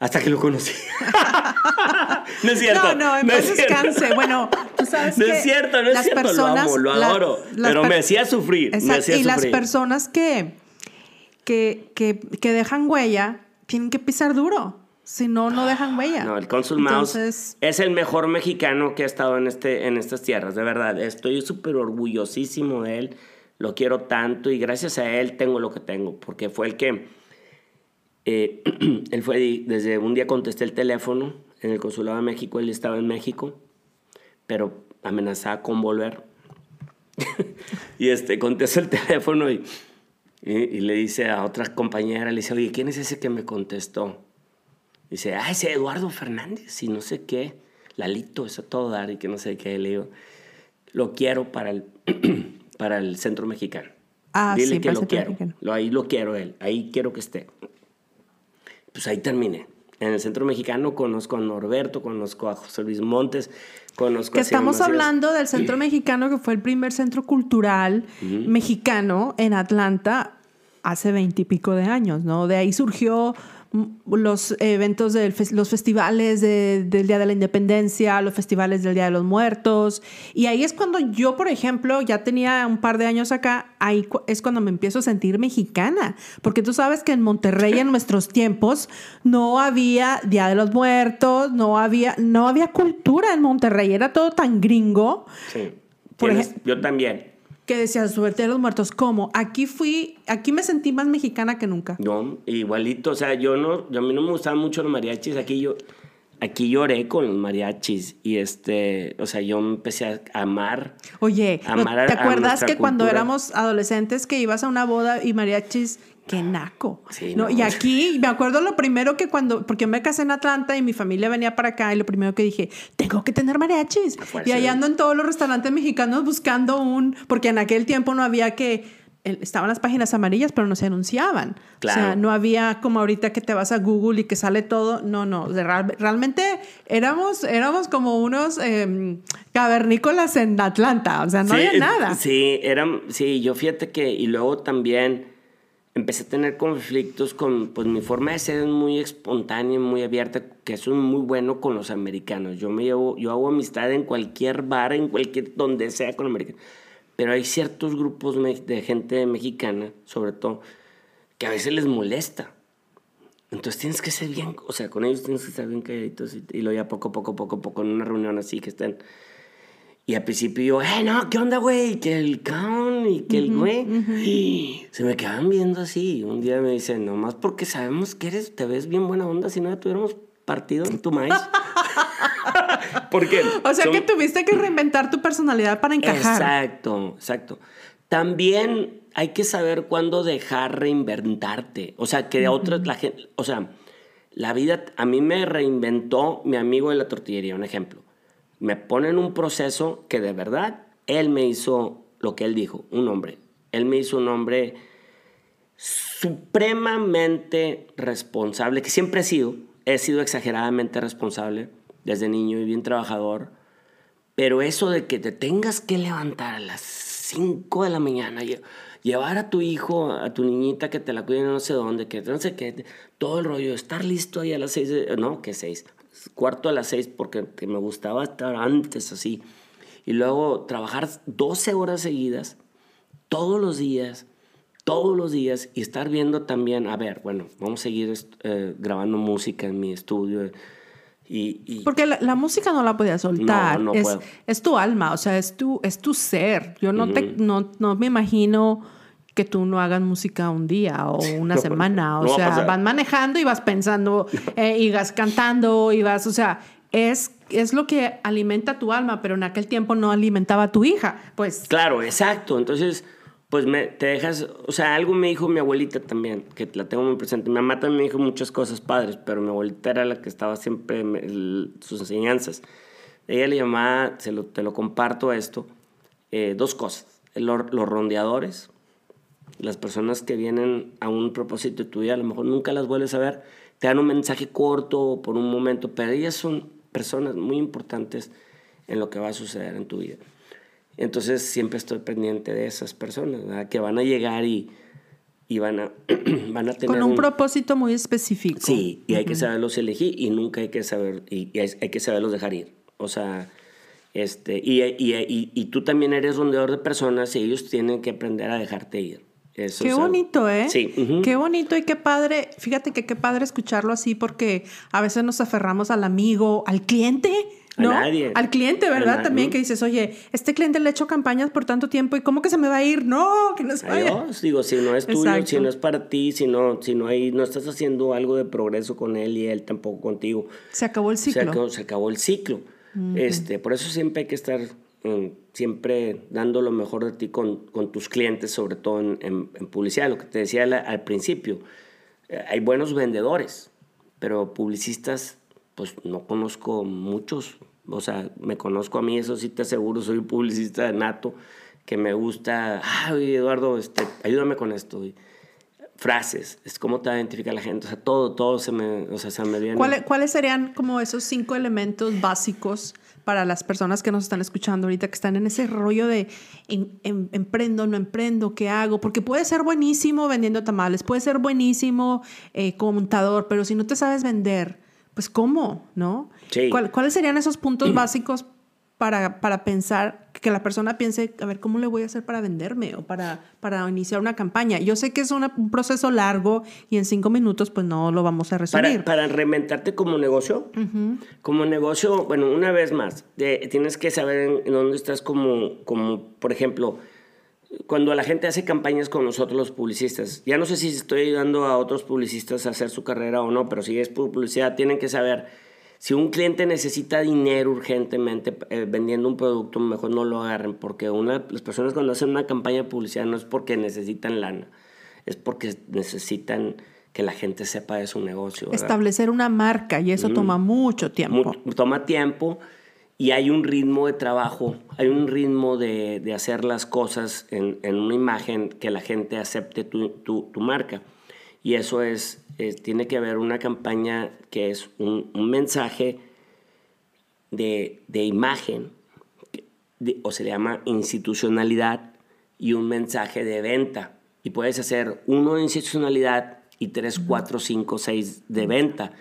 Hasta que lo conocí. no es cierto. No, no, en paz descanse. Bueno, tú sabes no que. No es cierto, no es cierto. lo amo, lo adoro. pero me hacía sufrir. Me hacía y sufrir. las personas que, que, que, que, dejan huella tienen que pisar duro. Si no, no dejan huella. No, el cónsul Maus es el mejor mexicano que ha estado en, este, en estas tierras, de verdad. Estoy súper orgullosísimo de él. Lo quiero tanto y gracias a él tengo lo que tengo, porque fue el que eh, él fue, desde un día contesté el teléfono en el Consulado de México, él estaba en México, pero amenazaba con volver. y este, contesta el teléfono y, y, le dice a otra compañera, le dice, oye, ¿quién es ese que me contestó? Dice, ah, ese Eduardo Fernández y no sé qué, Lalito, eso todo dar y que no sé qué. Le digo, lo quiero para el, para el centro mexicano. Ah, Dile sí, que lo quiero. Lo, ahí lo quiero él, ahí quiero que esté pues ahí terminé. En el centro mexicano conozco a Norberto, conozco a José Luis Montes, conozco que a estamos hablando del centro mexicano que fue el primer centro cultural mexicano en Atlanta hace veintipico de años, ¿no? De ahí surgió los eventos de los festivales del Día de la Independencia, los festivales del Día de los Muertos. Y ahí es cuando yo, por ejemplo, ya tenía un par de años acá, ahí es cuando me empiezo a sentir mexicana. Porque tú sabes que en Monterrey en nuestros tiempos no había Día de los Muertos, no había, no había cultura en Monterrey, era todo tan gringo. Sí. Por yo también que decía suerte de los muertos. ¿Cómo? Aquí fui, aquí me sentí más mexicana que nunca. No, igualito. O sea, yo no, yo a mí no me gustaban mucho los mariachis. Aquí yo, aquí lloré con los mariachis y este, o sea, yo empecé a amar. Oye, ¿te acuerdas que cuando éramos adolescentes que ibas a una boda y mariachis qué naco. ¿no? Y aquí me acuerdo lo primero que cuando, porque me casé en Atlanta y mi familia venía para acá y lo primero que dije, tengo que tener mariachis. Y allá ando en todos los restaurantes mexicanos buscando un, porque en aquel tiempo no había que estaban las páginas amarillas, pero no se anunciaban. O sea, no había como ahorita que te vas a Google y que sale todo. No, no. realmente éramos, éramos como unos em, cavernícolas en Atlanta. O sea, no había nada. Sí, eran, sí, yo fíjate que, y luego también empecé a tener conflictos con, pues mi forma de ser es muy espontánea, muy abierta, que eso es muy bueno con los americanos. Yo me llevo, yo hago amistad en cualquier bar, en cualquier, donde sea con americanos. Pero hay ciertos grupos de gente mexicana, sobre todo, que a veces les molesta. Entonces tienes que ser bien, o sea, con ellos tienes que estar bien calladitos y, y lo ya poco, poco, poco, poco, en una reunión así que estén Y al principio yo, eh, no, ¿qué onda, güey? Que el caón y que el güey. Y se me quedaban viendo así. Un día me dicen, nomás porque sabemos que eres, te ves bien buena onda si no tuviéramos partido en tu maíz. porque o sea que tuviste que reinventar tu personalidad para encajar. Exacto, exacto. También hay que saber cuándo dejar reinventarte. O sea, que de otras, la gente, o sea, la vida a mí me reinventó mi amigo de la tortillería, un ejemplo me pone en un proceso que de verdad él me hizo lo que él dijo, un hombre. Él me hizo un hombre supremamente responsable, que siempre he sido, he sido exageradamente responsable desde niño y bien trabajador, pero eso de que te tengas que levantar a las 5 de la mañana, llevar a tu hijo, a tu niñita que te la cuiden no sé dónde, que no sé qué, todo el rollo, estar listo ahí a las 6, no, que 6, cuarto a las seis porque me gustaba estar antes así. Y luego trabajar 12 horas seguidas, todos los días, todos los días, y estar viendo también, a ver, bueno, vamos a seguir eh, grabando música en mi estudio. Y, Porque la, música no la podía soltar. No, no es, es, tu alma, o sea, es tu, es tu ser. Yo no, te, no, no me imagino que tú no hagas música un día o una semana. O sea, van manejando y vas pensando, eh, y vas cantando, y vas, o sea, es, es lo que alimenta tu alma, pero en aquel tiempo no alimentaba a tu hija. Pues. Claro, exacto. Entonces, pues me, te dejas, o sea, algo me dijo mi abuelita también, que la tengo muy presente. Mi mamá también me dijo muchas cosas padres, pero mi abuelita era la que estaba siempre en sus enseñanzas. Ella le llamaba, se lo, te lo comparto a esto, eh, dos cosas. los rondeadores, las personas que vienen a un propósito de tu vida, a lo mejor nunca las vuelves a ver, te dan un mensaje corto por un momento, pero ellas son personas muy importantes en lo que va a suceder en tu vida. Entonces siempre estoy pendiente de esas personas, que van a llegar y, y van, a, van a tener... Con un, propósito muy específico. Sí, y hay que saberlos elegir y nunca hay que saber, y, hay, hay, que saberlos dejar ir. O sea, este, y, y, y, tú también eres rondador de personas y ellos tienen que aprender a dejarte ir qué bonito, ¿eh? Sí. Qué bonito y qué padre. Fíjate que qué padre escucharlo así porque a veces nos aferramos al amigo, al cliente. ¿no? A nadie. Al cliente, ¿verdad? También que dices, oye, este cliente le he hecho campañas por tanto tiempo y ¿cómo que se me va a ir? No, que no se vaya. Digo, si no es tuyo, si no es para ti, si no, si no, hay, no estás haciendo algo de progreso con él y él tampoco contigo. Se acabó el ciclo. Se acabó, el ciclo. este, por eso siempre hay que estar siempre dando lo mejor de ti con, con tus clientes, sobre todo en, en, publicidad. Lo que te decía al, principio, eh, hay buenos vendedores, pero publicistas, pues no conozco muchos. O sea, me conozco a mí, eso sí te aseguro, soy publicista de nato, que me gusta, ay, Eduardo, este, ayúdame con esto. frases, es cómo te identifica la gente, o sea, todo, todo se me, o sea, se me viene. ¿Cuáles serían como esos cinco elementos básicos para las personas que nos están escuchando ahorita, que están en ese rollo de em, em, emprendo, no emprendo, ¿qué hago? Porque puede ser buenísimo vendiendo tamales, puede ser buenísimo eh, como montador, pero si no te sabes vender, pues ¿cómo? ¿No? ¿Cuáles serían esos puntos básicos para, para pensar, que la persona piense, a ver, ¿cómo le voy a hacer para venderme o para, para iniciar una campaña? Yo sé que es un proceso largo y en cinco minutos pues no lo vamos a resolver. Para, reinventarte como negocio, como negocio, bueno, una vez más, tienes que saber en, dónde estás como, como, por ejemplo, cuando la gente hace campañas con nosotros los publicistas, ya no sé si estoy ayudando a otros publicistas a hacer su carrera o no, pero si es publicidad, tienen que saber si un cliente necesita dinero urgentemente eh, vendiendo un producto, mejor no lo agarren, porque una, las personas cuando hacen una campaña de publicidad no es porque necesitan lana, es porque necesitan que la gente sepa de su negocio. Establecer una marca y eso toma mucho tiempo. toma tiempo y hay un ritmo de trabajo, hay un ritmo de, de hacer las cosas en, en, una imagen que la gente acepte tu, tu, tu marca. Y eso es, tiene que haber una campaña que es un, mensaje de, imagen, o se llama institucionalidad, y un mensaje de venta. Y puedes hacer uno de institucionalidad y tres, cuatro, cinco, seis de venta.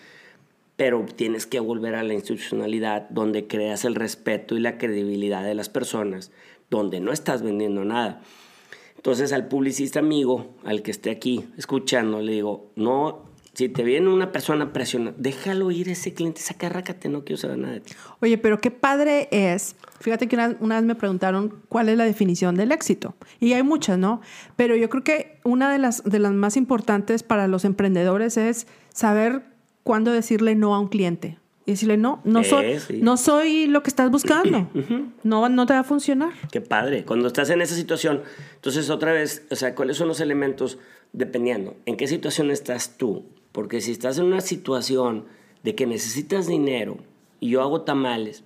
Pero tienes que volver a la institucionalidad donde creas el respeto y la credibilidad de las personas, donde no estás vendiendo nada. Entonces al publicista amigo, al que esté aquí escuchando, le digo, no Si te viene una persona presionada, déjalo ir ese cliente, saca rácate, no quiero saber nada de ti. Oye, pero qué padre es. Fíjate que una, una, vez me preguntaron cuál es la definición del éxito. Y hay muchas, ¿no? Pero yo creo que una de las, de las más importantes para los emprendedores es saber cuándo decirle no a un cliente. Y decirle, no, no soy, Eh, sí. no soy lo que estás buscando. no, no te va a funcionar. Qué padre. Cuando estás en esa situación, entonces otra vez, o sea, ¿cuáles son los elementos? Dependiendo, ¿en qué situación estás tú? Porque si estás en una situación de que necesitas dinero y yo hago tamales,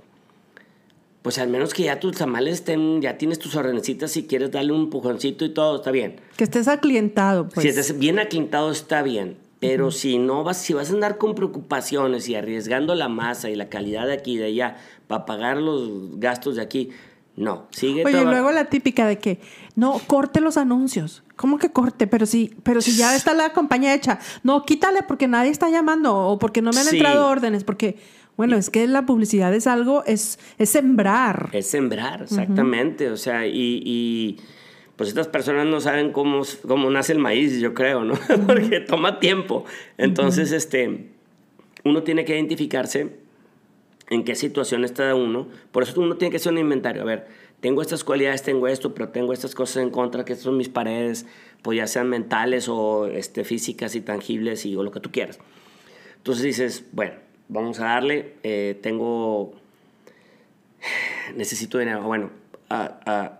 pues al menos que ya tus tamales estén, ya tienes tus ordenecitas si quieres darle un empujoncito y todo, está bien. Que estés aclientado, pues. Si estás bien aclintado está bien, pero si no vas, si vas a andar con preocupaciones y arriesgando la masa y la calidad de aquí y de allá para pagar los gastos de aquí, no, sigue Oye, traba- luego la típica de que no corte los anuncios. ¿Cómo que corte? Pero si, pero si ya está la campaña hecha. No, quítale porque nadie está llamando o porque no me han Sí. entrado órdenes. Porque, bueno, es que la publicidad es algo, es, es sembrar. Es sembrar, exactamente. O sea, y, y, pues estas personas no saben cómo, cómo nace el maíz, yo creo, ¿no? Porque toma tiempo. Entonces, este, uno tiene que identificarse en qué situación está uno. Por eso uno tiene que hacer un inventario. A ver, tengo estas cualidades, tengo esto, pero tengo estas cosas en contra, que estas son mis paredes, pues ya sean mentales o este, físicas y tangibles y, o lo que tú quieras. Entonces dices, bueno, vamos a darle, eh, tengo necesito dinero. Bueno, ah, ah,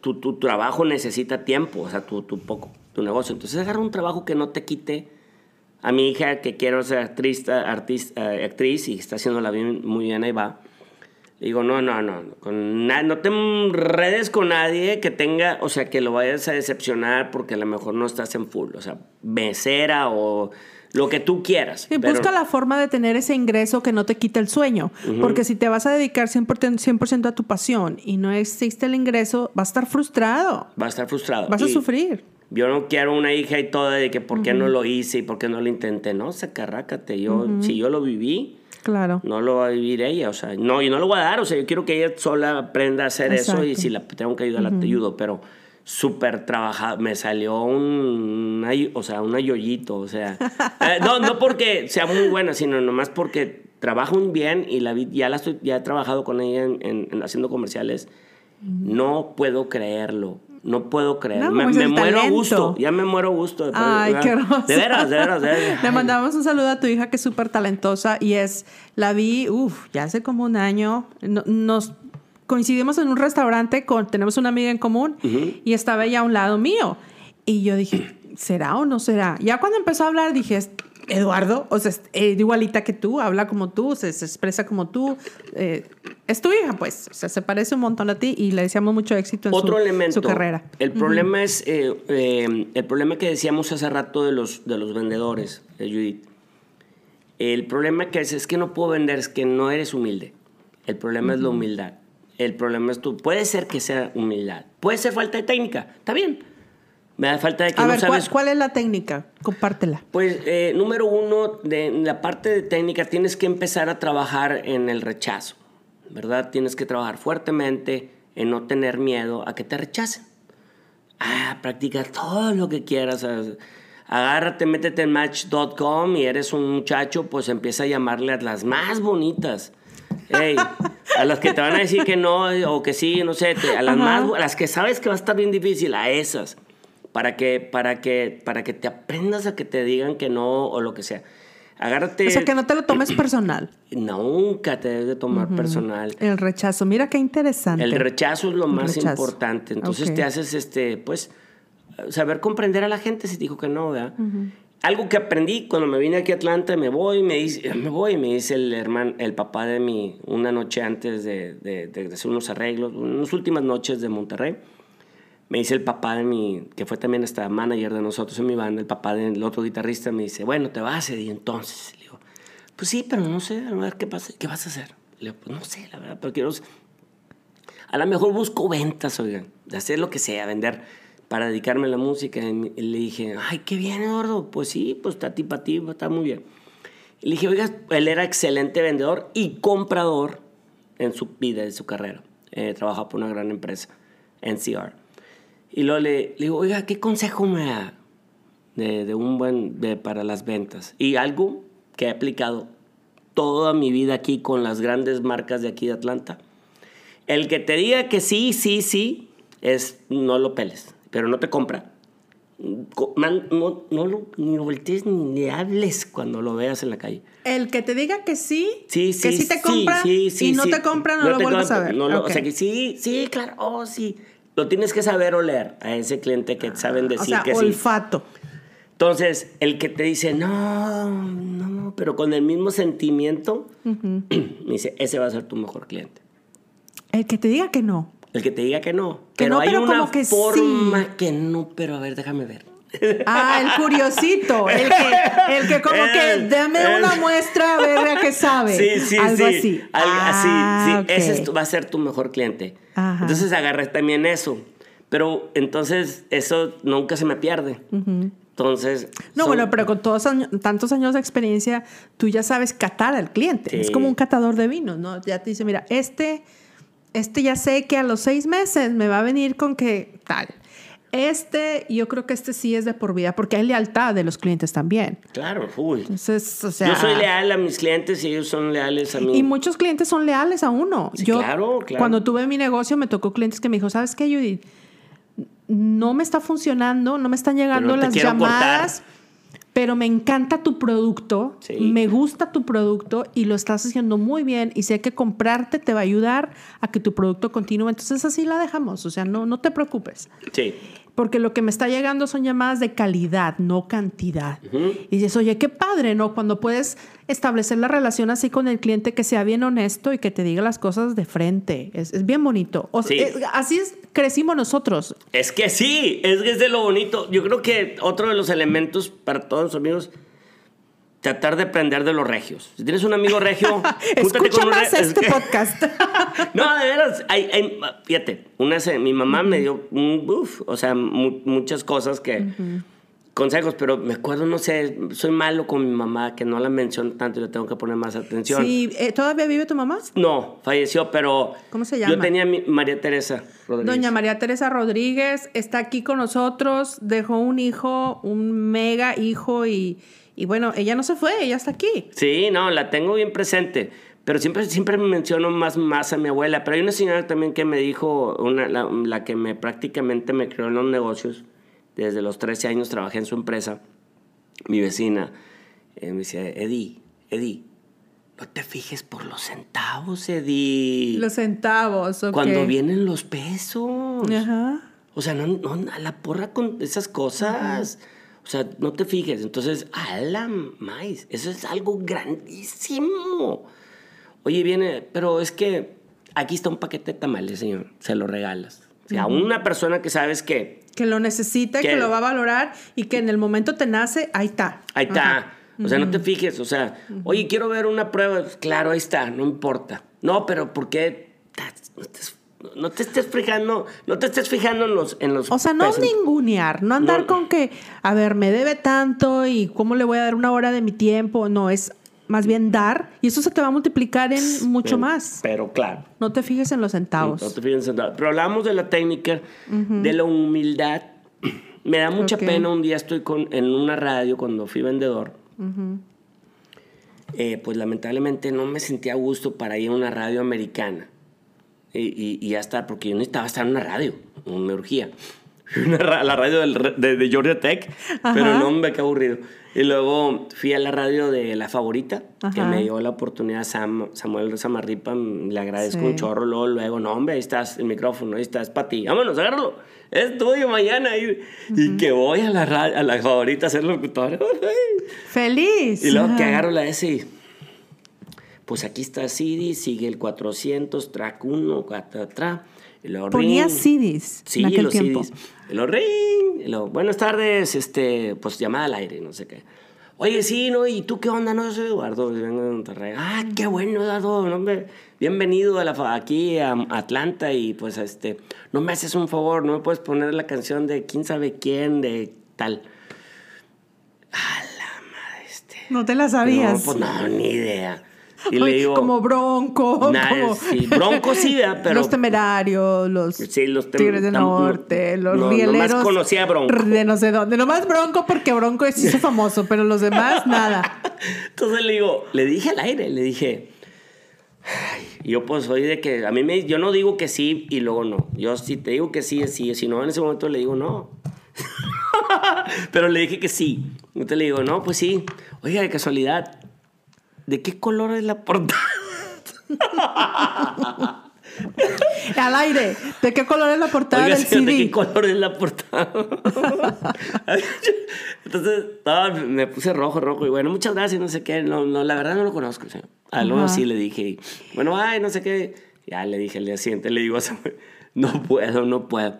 tu, tu trabajo necesita tiempo, o sea, tu, tu, poco, tu negocio. Entonces agarra un trabajo que no te quite. A mi hija que quiero ser actriz, artista, eh, actriz y está haciéndola bien, muy bien, ahí va. Le digo, no, no, no, no, con no te enredes con nadie que tenga, o sea, que lo vayas a decepcionar porque a lo mejor no estás en full, o sea, mesera o lo que tú quieras. Y pero- busca la forma de tener ese ingreso que no te quite el sueño. Porque si te vas a dedicar 100%, 100 a tu pasión y no existe el ingreso, vas a estar frustrado. Va a estar frustrado. Vas a sufrir. Yo no quiero una hija y toda de que por qué no lo hice y por qué no lo intenté. No, sacarrácate. Yo, Si yo lo viví, Claro. no lo va a vivir ella. O sea, no, y no lo voy a dar. O sea, yo quiero que ella sola aprenda a hacer eso y si la tengo que ayudar, la ayudo. Pero súper trabajado. Me salió un, una, o sea, una yoyito. O sea, eh, no, no porque sea muy buena, sino nomás porque trabaja muy bien y la ya, la estoy, ya he trabajado con ella en, en- en haciendo comerciales. No puedo creerlo. No puedo creerlo. No, me muero a gusto. Ya me muero a gusto. Ay, qué hermoso. De veras, de veras, de veras. Le mandamos un saludo a tu hija que es súper talentosa y es, la vi, uff, ya hace como un año. No- nos coincidimos en un restaurante, con, tenemos una amiga en común y estaba ella a un lado mío. Y yo dije, ¿será o no será? Ya cuando empezó a hablar dije, "Es Eduardo, o sea, es eh, igualita que tú, habla como tú, se, se expresa como tú. eh, es tu hija, pues, o sea, se parece un montón a ti y le deseamos mucho éxito en Otro su, elemento. su carrera. El problema es eh, eh, el problema que decíamos hace rato de los, de los vendedores, Judith. El problema que es, es que no puedo vender, es que no eres humilde. El problema es la humildad. El problema es tú. Puede ser que sea humildad. Puede ser falta de técnica. Está bien. Me da falta de que A no ver, ¿cuál, sabes. cuál es la técnica? Compártela. Pues, eh, número uno, de en la parte de técnica tienes que empezar a trabajar en el rechazo, ¿verdad? Tienes que trabajar fuertemente en no tener miedo a que te rechacen. Ah, practica todo lo que quieras. Agárrate, métete en match.com y eres un muchacho, pues empieza a llamarle a las más bonitas. Ey, a las que te van a decir que no o que sí, no sé, te- a las Ajá. más, a las que sabes que va a estar bien difícil, a esas para que, para que, para que te aprendas a que te digan que no o lo que sea. Agárrate. O sea, que no te lo tomes personal. Nunca te debes de tomar personal. El rechazo. Mira qué interesante. El rechazo es lo más importante. Entonces te haces, este, pues, saber comprender a la gente si dijo que no, ¿verdad? Algo que aprendí cuando me vine aquí a Atlanta, me voy, me dice, me voy, me dice el hermano, el papá de mi, una noche antes de, de, de hacer unos arreglos, unas últimas noches de Monterrey, me dice el papá de mi, que fue también hasta manager de nosotros en mi banda, el papá del otro guitarrista, me dice, bueno, te vas, y entonces, le digo, pues sí, pero no sé, a ver qué, pasa, qué vas a hacer. Le digo, pues no sé, la verdad, pero quiero... A lo mejor busco ventas, oigan, de hacer lo que sea, vender para dedicarme a la música. Y le dije, ay, qué bien, Eduardo. Pues sí, pues está ti para ti, está muy bien. Y le dije, oiga, él era excelente vendedor y comprador en su vida, en su carrera. Eh, trabajaba por una gran empresa, NCR. Y luego le, le digo, oiga, ¿qué consejo me da? de, de un buen, de, para las ventas. Y algo que he aplicado toda mi vida aquí con las grandes marcas de aquí de Atlanta. El que te diga que sí, sí, sí, es no lo peles, pero no te compra. Co- man, no, no lo, ni lo voltees ni le hables cuando lo veas en la calle. El que te diga que sí, Sí, sí, que sí te compra sí, sí, y no te compra, no, lo te vuelves a ver. no lo- Ok. O sea que sí, sí, claro, oh, sí. Lo tienes que saber oler a ese cliente que saben decir o sea, que sí. olfato. Entonces, el que te dice, no, no, pero con el mismo sentimiento, me dice, ese va a ser tu mejor cliente. El que te diga que no. El que te diga que no. Que pero no, hay pero una como que forma sí. que no, pero a ver, déjame ver. Ah, el curiosito, el que, el que como que dame el- una muestra a ver a qué sabe. Sí, sí, Algo sí. así. Algo Ah, así, sí. Ese es tu- va a ser tu mejor cliente. Ajá. Entonces agarré también eso. Pero entonces eso nunca se me pierde. Entonces. No, son- bueno, pero con todos años- tantos años de experiencia, tú ya sabes catar al cliente. Sí. Es como un catador de vinos, ¿no? Ya te dice, mira, este, este ya sé que a los seis meses me va a venir con que tal. Este, yo creo que este sí es de por vida, porque hay lealtad de los clientes también. Claro, uy. Entonces, o sea. Yo soy leal a mis clientes y ellos son leales a mí. Y muchos clientes son leales a uno. Sí, Yo, claro, claro. Cuando tuve mi negocio, me tocó clientes que me dijo, ¿sabes qué, Judith? No me está funcionando, no me están llegando las llamadas, pero me encanta tu producto, Sí. me gusta tu producto y lo estás haciendo muy bien y sé que comprarte te va a ayudar a que tu producto continúe. Entonces así la dejamos, o sea, no, no te preocupes. Sí. Porque lo que me está llegando son llamadas de calidad, no cantidad. Y dices, oye, qué padre, ¿no? Cuando puedes establecer la relación así con el cliente que sea bien honesto y que te diga las cosas de frente. Es, es bien bonito. O sea, Sí. es- así es, crecimos nosotros. Es que sí, es que es de lo bonito. Yo creo que otro de los elementos para todos los amigos, tratar de aprender de los regios. Si tienes un amigo regio, júntate Escucha con un más re- es este podcast. No, de veras, hay, hay- fíjate, una, se- mi mamá me dio un uf, o sea, mu- muchas cosas que, consejos, pero me acuerdo, no sé, soy malo con mi mamá, que no la menciono tanto y le tengo que poner más atención. sí, eh, ¿todavía vive tu mamá? No, falleció, pero... ¿Cómo se Yo llama? tenía mi- María Teresa Rodríguez. Doña María Teresa Rodríguez está aquí con nosotros, dejó un hijo, un mega hijo y, y bueno, ella no se fue, ella está aquí. Sí, no, la tengo bien presente. Pero siempre, siempre menciono más, más a mi abuela. Pero hay una señora también que me dijo, una, la, la que me prácticamente me creó en los negocios. Desde los 13 años trabajé en su empresa. Mi vecina eh, me decía, Eddie, Eddie, no te fijes por los centavos, Eddie. Los centavos, ok. Cuando vienen los pesos. Ajá. O sea, no, no, a la porra con esas cosas. O sea, no te fijes. Entonces, a la maíz. Eso es algo grandísimo. Oye, viene, pero es que aquí está un paquete de tamales, señor. Se lo regalas. O sea, a una persona que sabes que Que lo necesita, Que- que lo va a valorar y que en el momento te nace, ahí está. ahí está. Ajá. O sea, no te fijes. O sea, oye, quiero ver una prueba. Claro, ahí está, no importa. No, pero ¿por qué? No no te estés fijando, no te estés fijando en los, en los O sea, no ningunear, no andar No. con que, a ver, me debe tanto y cómo le voy a dar una hora de mi tiempo. No, es más bien dar y eso se te va a multiplicar en mucho Pero- más. Pero claro. No te fijes en los centavos. No te fijes en nada. Pero hablamos de la técnica, de la humildad. Me da mucha pena. Un día estoy con, en una radio cuando fui vendedor. Eh, pues lamentablemente no me sentía a gusto para ir a una radio americana. Y, y, estar, porque yo necesitaba estar en una radio. Me urgía. Una la radio del de, de Georgia Tech. Pero Ajá. no, hombre, qué aburrido. Y luego fui a la radio de La Favorita, que Ajá. me dio la oportunidad Sam, Samuel Samarripa. Le agradezco Sí. un chorro. Luego, luego, no, hombre, ahí estás el micrófono, ahí estás para ti. Vámonos, agárralo. Es tuyo mañana. Y, y que voy a la, a la Favorita a ser locutor. Feliz. Y luego que agarro la S y... Pues aquí está CD, sigue el 400, track 1, tra, y luego Ponía. CDs Sí, en aquel los tiempo. CDs. Luego ring, luego, buenas tardes, este, pues llamada al aire, no sé qué. Oye, sí, ¿no? ¿Y tú qué onda? No, soy Eduardo, vengo de Monterrey. Ah, qué bueno, Eduardo, no. Bienvenido a la, aquí a Atlanta y pues, este, no me haces un favor, no me puedes poner la canción de quién sabe quién, de tal. A la madre, este. No te la sabías. No, pues no, ni idea. Y le digo. Como Bronco. Nah, como- sí, Bronco sí, pero. los temerarios, los, Sí, los tem- Tigres del tam- Norte, los no, rieleros. nomás conocía a Bronco. De no sé dónde. Nomás Bronco porque Bronco es hizo famoso, pero los demás, nada. Entonces le digo, le dije al aire, le dije. "Ay", yo pues soy de que a mí me yo no digo que sí y luego no. Yo si te digo que sí es sí, si no en ese momento le digo no. Pero le dije que sí. Entonces le digo, "No, pues sí. Oiga, de casualidad, ¿de qué color es la portada?" Al aire. ¿De qué color es la portada Oiga, del señor, ¿de CD? qué color es la portada? Entonces, no, me puse rojo, rojo. Y bueno, muchas gracias, no sé qué. No, no, la verdad no lo conozco, señor. A luego Ajá. sí le dije. Bueno, ay, no sé qué. Ya le dije al día siguiente, le digo no puedo, no puedo.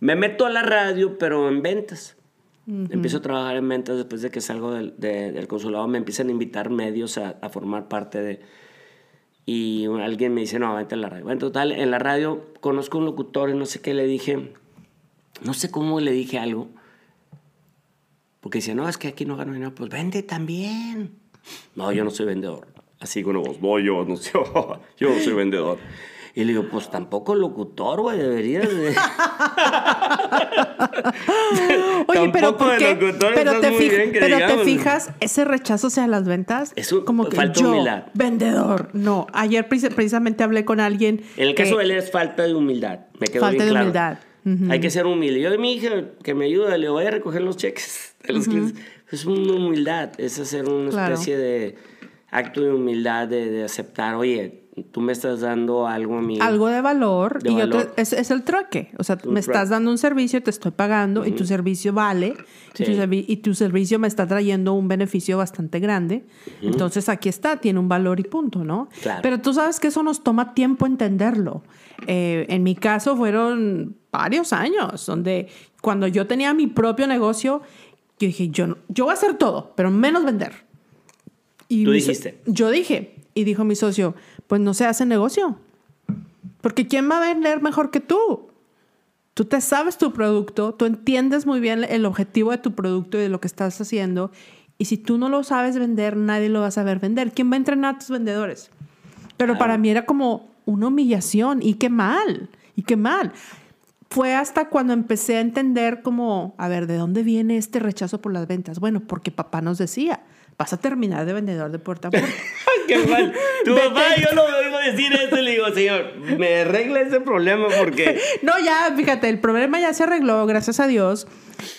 Me meto a la radio, pero en ventas. Empiezo a trabajar en ventas después de que salgo del, de- del consulado. Me empiezan a invitar medios a, a formar parte de... Y alguien me dice, no, vente a la radio. Bueno, total, en la radio conozco un locutor y no sé qué le dije. No sé cómo le dije algo. Porque dice, no, es que aquí no gano dinero. Pues vende también. No, yo no soy vendedor. Así con una voz, no, yo no, soy, yo no soy vendedor. Y le digo, pues tampoco locutor, güey, deberías de... Oye, pero Tampoco ¿por de qué? locutor Pero, te, muy fij- bien, que pero te fijas, ese rechazo hacia las ventas, Es un- como que falta yo, humildad. vendedor. No, ayer preci- precisamente hablé con alguien. En el que- caso de él es falta de humildad. Me quedó Falta bien de claro. humildad. Ujú. Hay que ser humilde. Yo, mi hija, que me ayuda, le voy a recoger los cheques de los clientes. Es una humildad, es hacer una Claro. especie de acto de humildad, de, de aceptar, oye, tú me estás dando algo a mí. algo de valor De y yo te- valor. es, es el trueque. O sea, Un me estás dando un servicio, te estoy pagando y tu servicio vale y, tu Sí. servi- y tu servicio me está trayendo un beneficio bastante grande. Entonces aquí está, tiene un valor y punto, ¿no? Claro. Pero tú sabes que eso nos toma tiempo entenderlo. Eh, en mi caso fueron varios años donde cuando yo tenía mi propio negocio, yo dije, yo, no- yo voy a hacer todo, pero menos vender. Y Tú so- dijiste. Yo dije, y dijo mi socio, pues no se hace negocio. Porque ¿quién va a vender mejor que tú? Tú te sabes tu producto, tú entiendes muy bien el objetivo de tu producto y de lo que estás haciendo. Y si tú no lo sabes vender, nadie lo va a saber vender. ¿Quién va a entrenar a tus vendedores? Pero para mí era como una humillación y qué mal, y qué mal. Fue hasta cuando empecé a entender como, a ver, ¿de dónde viene este rechazo por las ventas? Bueno, porque papá nos decía, vas a terminar de vendedor de puerta a puerta. ¡Qué mal! Tu papá, yo lo oigo decir esto y le digo, señor, me arregla ese problema porque... No, ya, fíjate, el problema ya se arregló, gracias a Dios.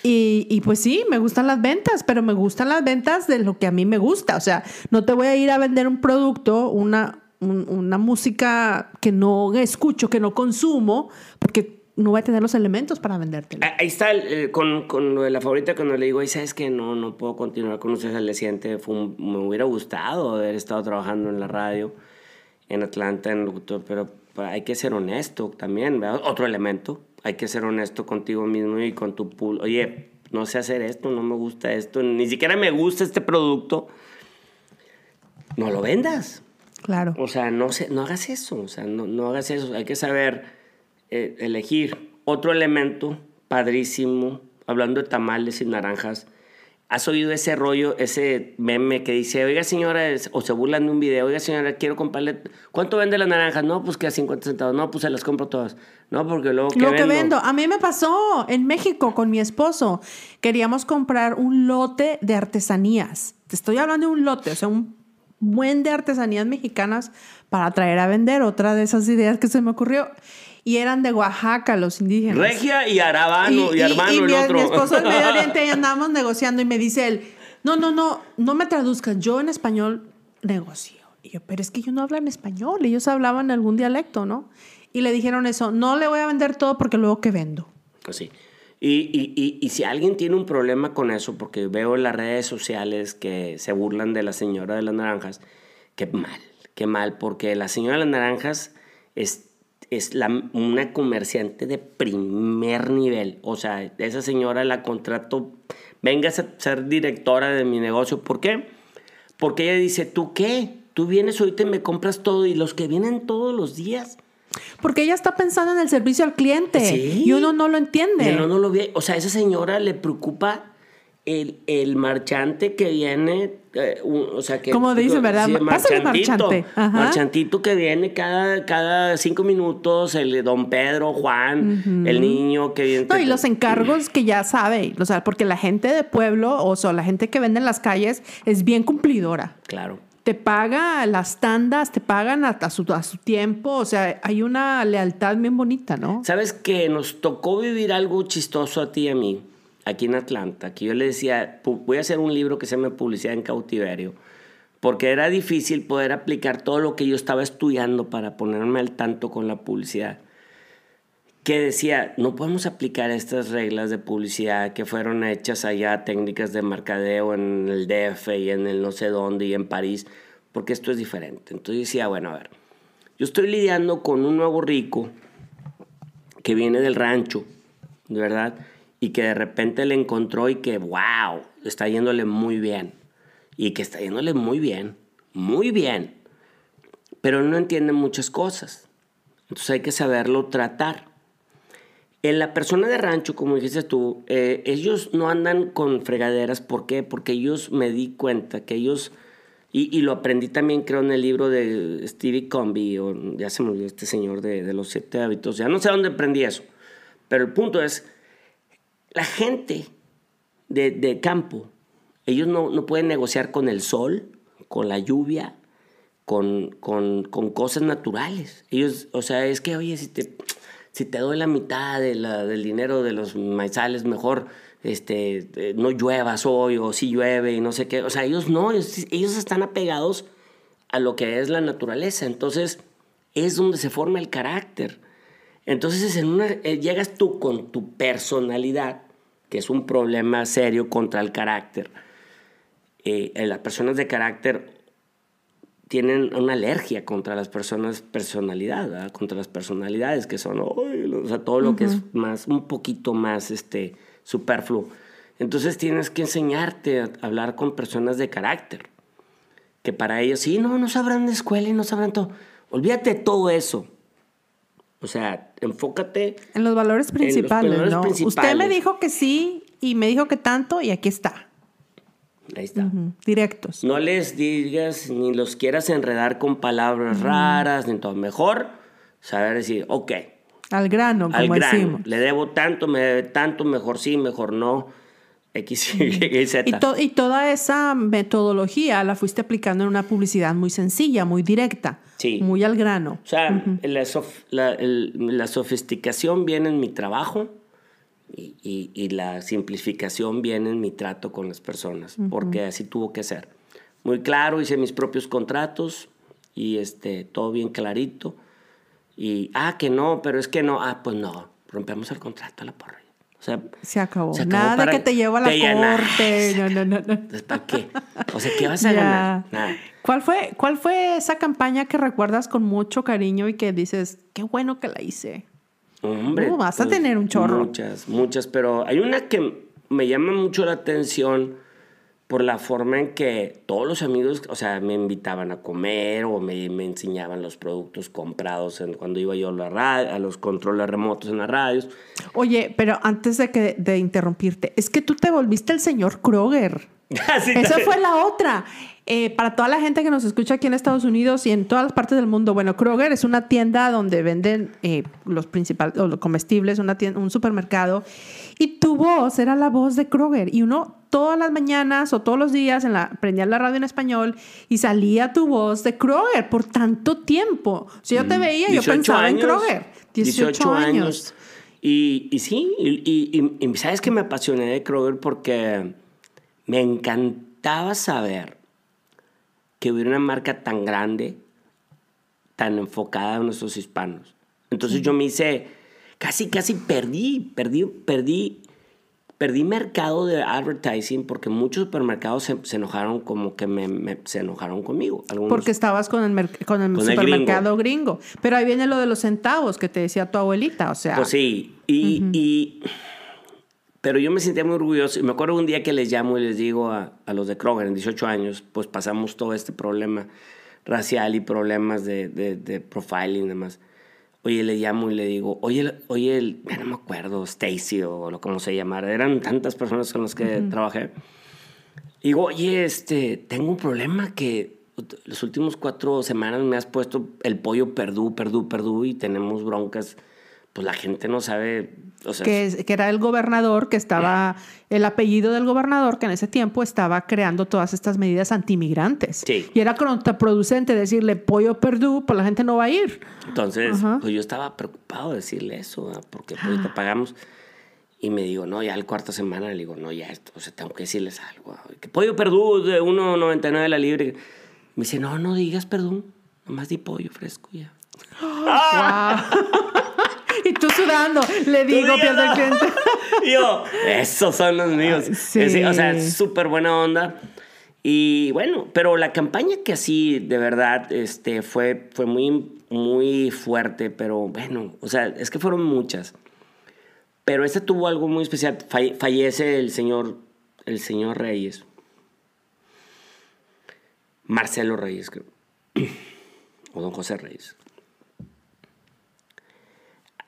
Y, y pues sí, me gustan las ventas, pero me gustan las ventas de lo que a mí me gusta. O sea, no te voy a ir a vender un producto, una, un- una música que no escucho, que no consumo, porque no voy a tener los elementos para vendértela. Ah, Ahí está, el- el- con, con lo de la favorita, cuando le digo, "Ay, ¿sabes que No, no puedo continuar con ustedes al siguiente. Fue un- me hubiera gustado haber estado trabajando en la radio, en Atlanta, en locutor, pero hay que ser honesto también, ¿verdad? Otro elemento, hay que ser honesto contigo mismo y con tu pool. Oye, no sé hacer esto, no me gusta esto, ni siquiera me gusta este producto. No lo vendas. Claro. O sea, no, se, no hagas eso, o sea, no, no hagas eso. Hay que saber eh, elegir. Otro elemento padrísimo, hablando de tamales y naranjas. ¿Has oído ese rollo, ese meme que dice, oiga señora, o se burlan de un video, oiga señora, quiero comprarle, ¿cuánto vende las naranjas? No, pues que a 50 centavos, no, pues se las compro todas. No, porque luego que Lo vendo? que vendo. A mí me pasó en México con mi esposo. Queríamos comprar un lote de artesanías. Te estoy hablando de un lote, o sea, un buen de artesanías mexicanas para traer a vender. Otra de esas ideas que se me ocurrió. Y eran de Oaxaca, los indígenas. Regia y Arabano y, hermano y el mi, otro. mi esposo del Medio Oriente y andábamos negociando y me dice él, no, no, no, no me traduzcas, yo en español negocio. Y yo, pero es que yo no hablo en español, ellos hablaban algún dialecto, ¿no? Y le dijeron eso, no le voy a vender todo porque luego que vendo. Pues sí. Y, y, y, y si alguien tiene un problema con eso, porque veo en las redes sociales que se burlan de la señora de las naranjas, qué mal, qué mal, porque la señora de las naranjas es, es la, una comerciante de primer nivel. O sea, esa señora la contrato, venga a ser directora de mi negocio. ¿Por qué? Porque ella dice, ¿tú qué? Tú vienes ahorita y me compras todo y los que vienen todos los días Porque ella está pensando en el servicio al cliente Sí. y uno no lo entiende. Y no, no lo ve. O sea, esa señora le preocupa el, el marchante que viene, eh, un- o sea que... Como dicen, ¿verdad? Marchante. Ajá. Marchantito que viene cada, cada cinco minutos, el don Pedro, Juan, el niño que viene... No, y los encargos que ya sabe, o sea, porque la gente de pueblo, o sea, la gente que vende en las calles es bien cumplidora. Claro. Te paga las tandas, te pagan a, a su, a su tiempo, o sea, hay una lealtad bien bonita, ¿no? ¿Sabes que nos tocó vivir algo chistoso a ti y a mí aquí en Atlanta? Que yo le decía, "Pu- voy a hacer un libro que se llama Publicidad en Cautiverio, porque era difícil poder aplicar todo lo que yo estaba estudiando para ponerme al tanto con la publicidad. Que decía, no podemos aplicar estas reglas de publicidad que fueron hechas allá, técnicas de mercadeo en el DF y en el no sé dónde y en París, porque esto es diferente. Entonces decía, bueno, a ver, yo estoy lidiando con un nuevo rico que viene del rancho, de verdad, y que de repente le encontró y que, wow, está yéndole muy bien. Y que está yéndole muy bien, muy bien. Pero no entiende muchas cosas. Entonces hay que saberlo tratar. En la persona de rancho, como dijiste tú, eh, ellos no andan con fregaderas. ¿Por qué? Porque ellos me di cuenta que ellos, y, y lo aprendí también creo en el libro de Stevie Comby, o ya se me olvidó este señor de, de los siete hábitos, ya no sé dónde aprendí eso. Pero el punto es, la gente de, de campo, ellos no, no pueden negociar con el sol, con la lluvia, con, con, con cosas naturales. Ellos, o sea, es que, oye, si te, si te doy la mitad de la- del dinero de los maizales, mejor este, eh, no lluevas hoy o si llueve y no sé qué. O sea, ellos no, ellos, ellos están apegados a lo que es la naturaleza. Entonces, es donde se forma el carácter. Entonces, en una, eh, llegas tú con tu personalidad, que es un problema serio contra el carácter. Eh, eh, las personas de carácter tienen una alergia contra las personas personalidad, ¿verdad? contra las personalidades que son, o sea, todo lo que es más, un poquito más este, superfluo. Entonces tienes que enseñarte a hablar con personas de carácter, que para ellos, sí, no, no sabrán de escuela y no sabrán todo. Olvídate de todo eso. O sea, enfócate En los valores principales, valores ¿no? Usted me dijo que sí y me dijo que tanto y aquí está. Ahí está. Directos. No les digas ni los quieras enredar con palabras raras, ni todo. Mejor saber decir, ok, Al grano, como al grano. decimos. Le debo tanto, me debe tanto, mejor sí, mejor no. X, Y, Z. Y, to- y toda esa metodología la fuiste aplicando en una publicidad muy sencilla, muy directa, Sí. muy al grano. O sea, la, sof- la- el- la sofisticación viene en mi trabajo y, y- y la simplificación viene en mi trato con las personas, porque así tuvo que ser. Muy claro, hice mis propios contratos y este, todo bien clarito. Y, ah, que no, pero es que no, ah, pues no, rompemos el contrato a la porra. O sea, Se acabó. Se acabó Nada para- que te llevo a la llena- corte. No, no, no, no. ¿para qué? O sea, ¿qué vas a Ya. ganar? Nada. ¿Cuál fue, ¿Cuál fue esa campaña que recuerdas con mucho cariño y que dices, qué bueno que la hice? Hombre, Uh, vas a pues, tener un chorro. Muchas, muchas, pero hay una que me llama mucho la atención por la forma en que todos los amigos, o sea, me invitaban a comer o me, me enseñaban los productos comprados en, cuando iba yo a, la radio, a los controles remotos en las radios. Oye, pero antes de, que, de interrumpirte, es que tú te volviste el señor Kroger. Así Esa también. fue la otra. Eh, para toda la gente que nos escucha aquí en Estados Unidos y en todas las partes del mundo, bueno, Kroger es una tienda donde venden eh, los principales, o los comestibles, una tienda, un supermercado. Y tu voz era la voz de Kroger. Y uno todas las mañanas o todos los días en la, radio en español y salía tu voz de Kroger por tanto tiempo. Si yo te veía, yo 18 pensaba en Kroger. 18, años. Y, y sí, y, y- y- y sabes que me apasioné de Kroger porque me encantaba saber que hubiera una marca tan grande, tan enfocada en nuestros hispanos. Entonces yo me hice, casi, casi perdí, perdí, perdí, perdí mercado de advertising porque muchos supermercados se, se enojaron como que me, me- se enojaron conmigo. Algunos, Porque estabas con el, mer- con el Con el supermercado gringo. Pero ahí viene lo de los centavos que te decía tu abuelita. O sea, Pues sí, y, y- pero yo me sentía muy orgulloso. Y me acuerdo un día que les llamo y les digo a, a los de Kroger, en 18 años, pues pasamos todo este problema racial y problemas de, de, de profiling y demás. Oye, le llamo y le digo, oye, oye, el, ya no me acuerdo, Stacy o lo como se llamara, eran tantas personas con las que trabajé. Digo, oye, este, tengo un problema que los últimos cuatro semanas me has puesto el pollo perdú, perdú, perdú y tenemos broncas pues la gente no sabe. O sea, que, que, era el gobernador, que estaba, el apellido del gobernador, que en ese tiempo estaba creando todas estas medidas antimigrantes. Sí. Y era contraproducente decirle pollo perdú, pues la gente no va a ir. Entonces, pues yo estaba preocupado de decirle eso, porque pues te pagamos. Y me digo, no, ya el cuarta semana le digo, no, ya esto, o sea, tengo que decirles algo. Que pollo perdú de 1.99 la libre. Me dice, no, no digas perdú, nomás di pollo fresco ya. y tú sudando, le digo, pierde el cliente. Yo, esos son los míos. Sí. o sea, súper buena onda. Y bueno, pero la campaña que así, de verdad, este, fue, fue muy, muy fuerte, pero bueno, o sea, es que fueron muchas. Pero esta tuvo algo muy especial. fallece el señor, el señor Reyes. Marcelo Reyes, creo. O don José Reyes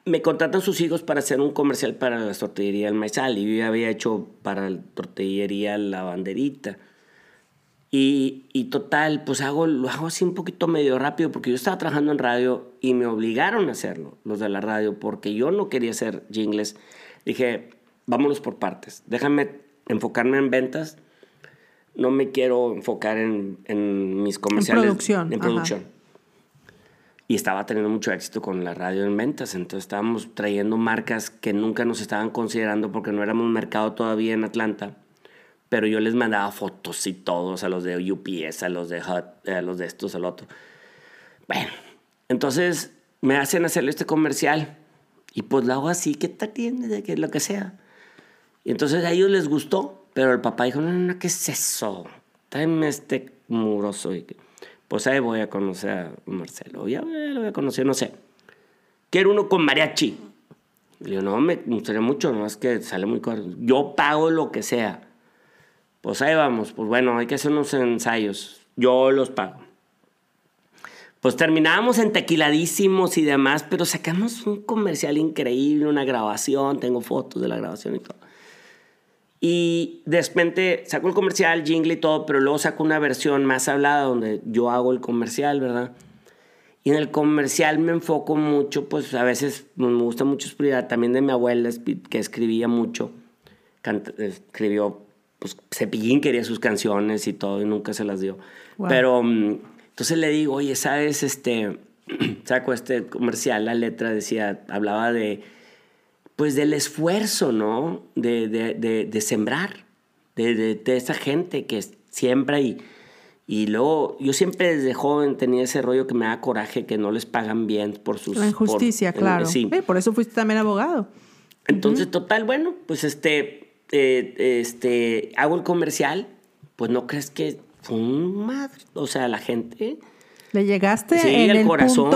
me contratan sus hijos para hacer un comercial para la tortillería del maizal y yo había hecho para la tortillería la banderita. Y, y, total, pues hago, lo hago así un poquito medio rápido porque yo estaba trabajando en radio y me obligaron a hacerlo, los de la radio, porque yo no quería hacer jingles. Dije, vámonos por partes, déjame enfocarme en ventas, no me quiero enfocar en, en mis comerciales. En producción. En producción y estaba teniendo mucho éxito con la radio en ventas. Entonces estábamos trayendo marcas que nunca nos estaban considerando porque no éramos un mercado todavía en Atlanta. Pero yo les mandaba fotos y todos a los de UPS, a los de Hut, a los de estos, al otro. Bueno, entonces me hacen hacerle este comercial y pues lo hago así, ¿qué te tiene? De que lo que sea. Y entonces a ellos les gustó, pero el papá dijo, no, no, no ¿qué es eso? Tráeme este muroso. Y pues ahí voy a conocer a Marcelo. Ya lo voy a conocer, no sé. Quiero uno con mariachi. Le digo, no, me gustaría mucho, no es que sale muy caro. Yo pago lo que sea. Pues ahí vamos, pues bueno, hay que hacer unos ensayos. Yo los pago. Pues terminábamos en tequiladísimos y demás, pero sacamos un comercial increíble, una grabación, tengo fotos de la grabación y todo. Y de repente saco el comercial, jingle y todo, pero luego saco una versión más hablada donde yo hago el comercial, ¿verdad? Y en el comercial me enfoco mucho, pues a veces me gusta mucho explicar también de mi abuela, que escribía mucho. escribió, pues Cepillín quería sus canciones y todo, y nunca se las dio. Pero mm, entonces le digo, oye, ¿sabes? Este, saco este comercial, la letra decía, hablaba de pues del esfuerzo, ¿no? De, de, de, sembrar, de, esa gente que siembra y, y luego yo siempre desde joven tenía ese rollo que me da coraje que no les pagan bien por sus... La injusticia, claro. sí. por eso fuiste también abogado. Entonces, total, bueno, pues este, eh, este, hago el comercial, pues no crees que fue un madre, o sea, la gente... Le llegaste sí, en al el corazón.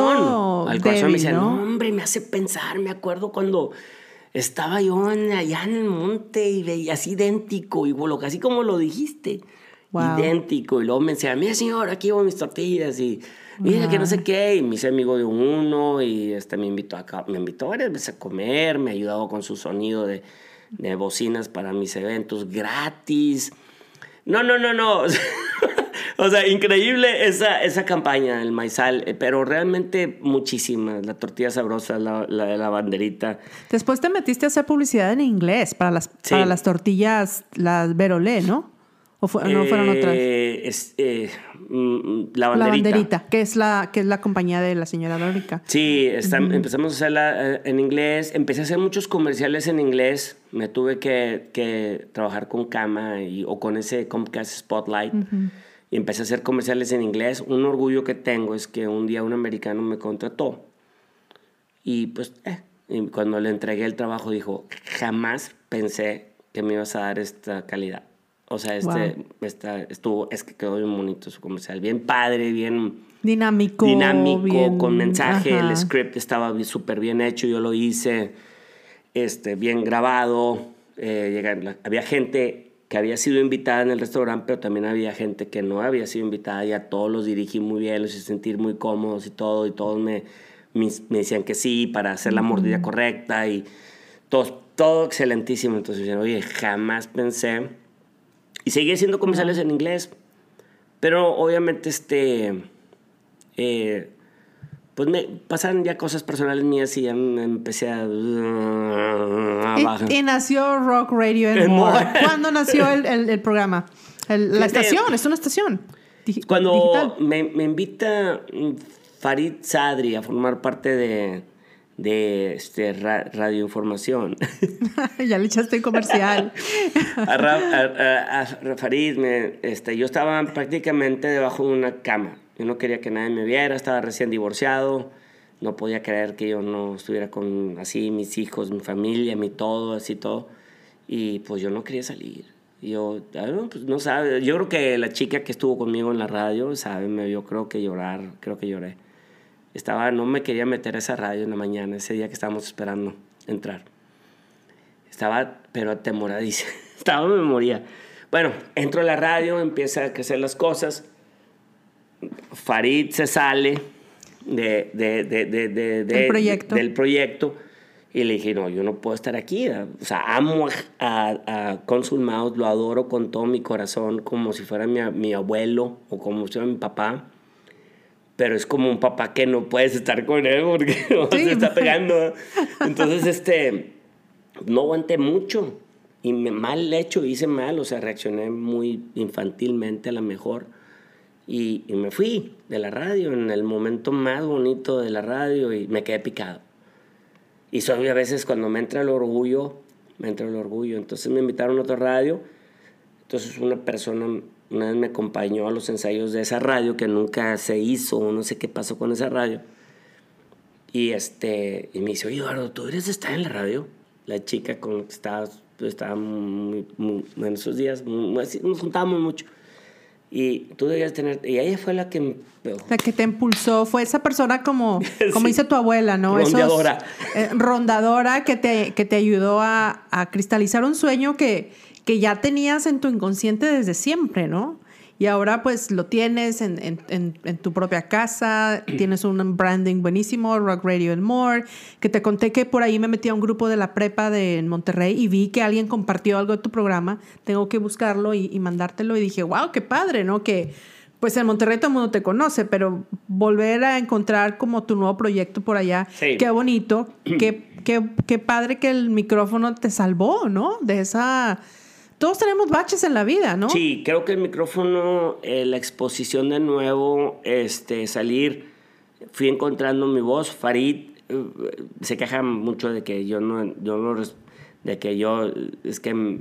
al corazón me dice, ¿no? hombre, me hace pensar, me acuerdo cuando estaba yo allá en el monte y veía así idéntico, y así como lo dijiste, idéntico. Y luego me decía, mira señor, aquí voy mis tortillas y mira que no sé qué. Y me hice amigo de uno y este, me invitó acá, me invitó varias veces a comer, me ayudaba con su sonido de, de bocinas para mis eventos gratis. No, no, no, no. O sea, increíble esa, esa campaña, el maizal, eh, pero realmente muchísimas. La tortilla sabrosa, la, la, la banderita. Después te metiste a hacer publicidad en inglés para las, para las tortillas, las Verolé, ¿no? ¿O no fueron otras? Eh, eh, mm, la banderita. La banderita, que es la, que es la compañía de la señora Dórica. Sí, empezamos a hacerla en inglés. Empecé a hacer muchos comerciales en inglés. Me tuve que, que trabajar con Cama y, o con ese Comcast Spotlight y empecé a hacer comerciales en inglés. Un orgullo que tengo es que un día un americano me contrató y pues eh, cuando le entregué el trabajo dijo, jamás pensé que me ibas a dar esta calidad. O sea, este, esta, estuvo, es que quedó bien bonito su comercial, bien padre, bien dinámico. Dinámico, con mensaje, el script estaba súper bien hecho, yo lo hice, este, bien grabado. Eh, había gente que había sido invitada en el restaurante, pero también había gente que no había sido invitada y a todos los dirigí muy bien, los hice sentir muy cómodos y todo, y todos me, me, me decían que sí para hacer la mordida correcta y todo, todo excelentísimo. Entonces, oye, jamás pensé. Y seguí haciendo comerciales en inglés. Pero obviamente, este. eh, pues me pasaron ya cosas personales mías y ya me empecé a. Y, y nació Rock Radio And More. ¿Cuándo nació el, el- el programa? El- la estación, es una estación. digi- Cuando me, me invita Farid Sadri a formar parte de, de este, ra- radioinformación. ya le echaste el comercial. a, Ra- a- a- a Farid, me- este, yo estaba prácticamente debajo de una cama. Yo no quería que nadie me viera, estaba recién divorciado. No podía creer que yo no estuviera con así mis hijos, mi familia, mi todo, así todo. Y pues yo no quería salir. Yo, ah, no, pues no sabe. Yo creo que la chica que estuvo conmigo en la radio, sabe, me vio, creo que llorar, creo que lloré. Estaba, no me quería meter a esa radio en la mañana, ese día que estábamos esperando entrar. Estaba, pero atemoradísimo. Estaba, me moría. Bueno, entro a la radio, empieza a crecer las cosas. Farid se sale de, de, de, de, de- de- Del proyecto. del proyecto y le dije, no, yo no puedo estar aquí. O sea, amo a, a, a Consul Mouse, lo adoro con todo mi corazón, como si fuera mi, mi abuelo o como si fuera mi papá. Pero es como un papá que no puedes estar con él porque Sí. se está pegando. Entonces, este, no aguanté mucho y me mal hecho, hice mal, o sea, reaccioné muy infantilmente a lo mejor y, y me fui de la radio en el momento más bonito de la radio y me quedé picado. Y soy a veces cuando me entra el orgullo, me entra el orgullo. Entonces me invitaron a otra radio. Entonces una persona una vez me acompañó a los ensayos de esa radio que nunca se hizo, no sé qué pasó con esa radio. Y, este, y me dice, oye Eduardo, ¿tú eres de estar en la radio? La chica con la que estaba, estaba muy, muy- en esos días, muy- nos juntábamos mucho. Y tú debías tener, y ella fue la que. La que te impulsó fue esa persona como, como Sí. dice tu abuela, ¿no? Esos- Rondeadora. eh, rondadora que te, que te ayudó a, a cristalizar un sueño que, que ya tenías en tu inconsciente desde siempre, ¿no? Y ahora pues lo tienes en, en- en- en tu propia casa, tienes un branding buenísimo, Rock Radio and More, que te conté que por ahí me metí a un grupo de la prepa de en Monterrey y vi que alguien compartió algo de tu programa, tengo que buscarlo y, y mandártelo y dije, wow, qué padre, ¿no? Que pues en Monterrey todo el mundo te conoce, pero volver a encontrar como tu nuevo proyecto por allá, Sí. qué bonito, qué, qué, qué padre que el micrófono te salvó, ¿no? De esa... Todos tenemos baches en la vida, ¿no? Sí, creo que el micrófono, eh, la exposición de nuevo, este, salir, fui encontrando mi voz. Farid eh, se queja mucho de que yo no, yo no, de que yo, es que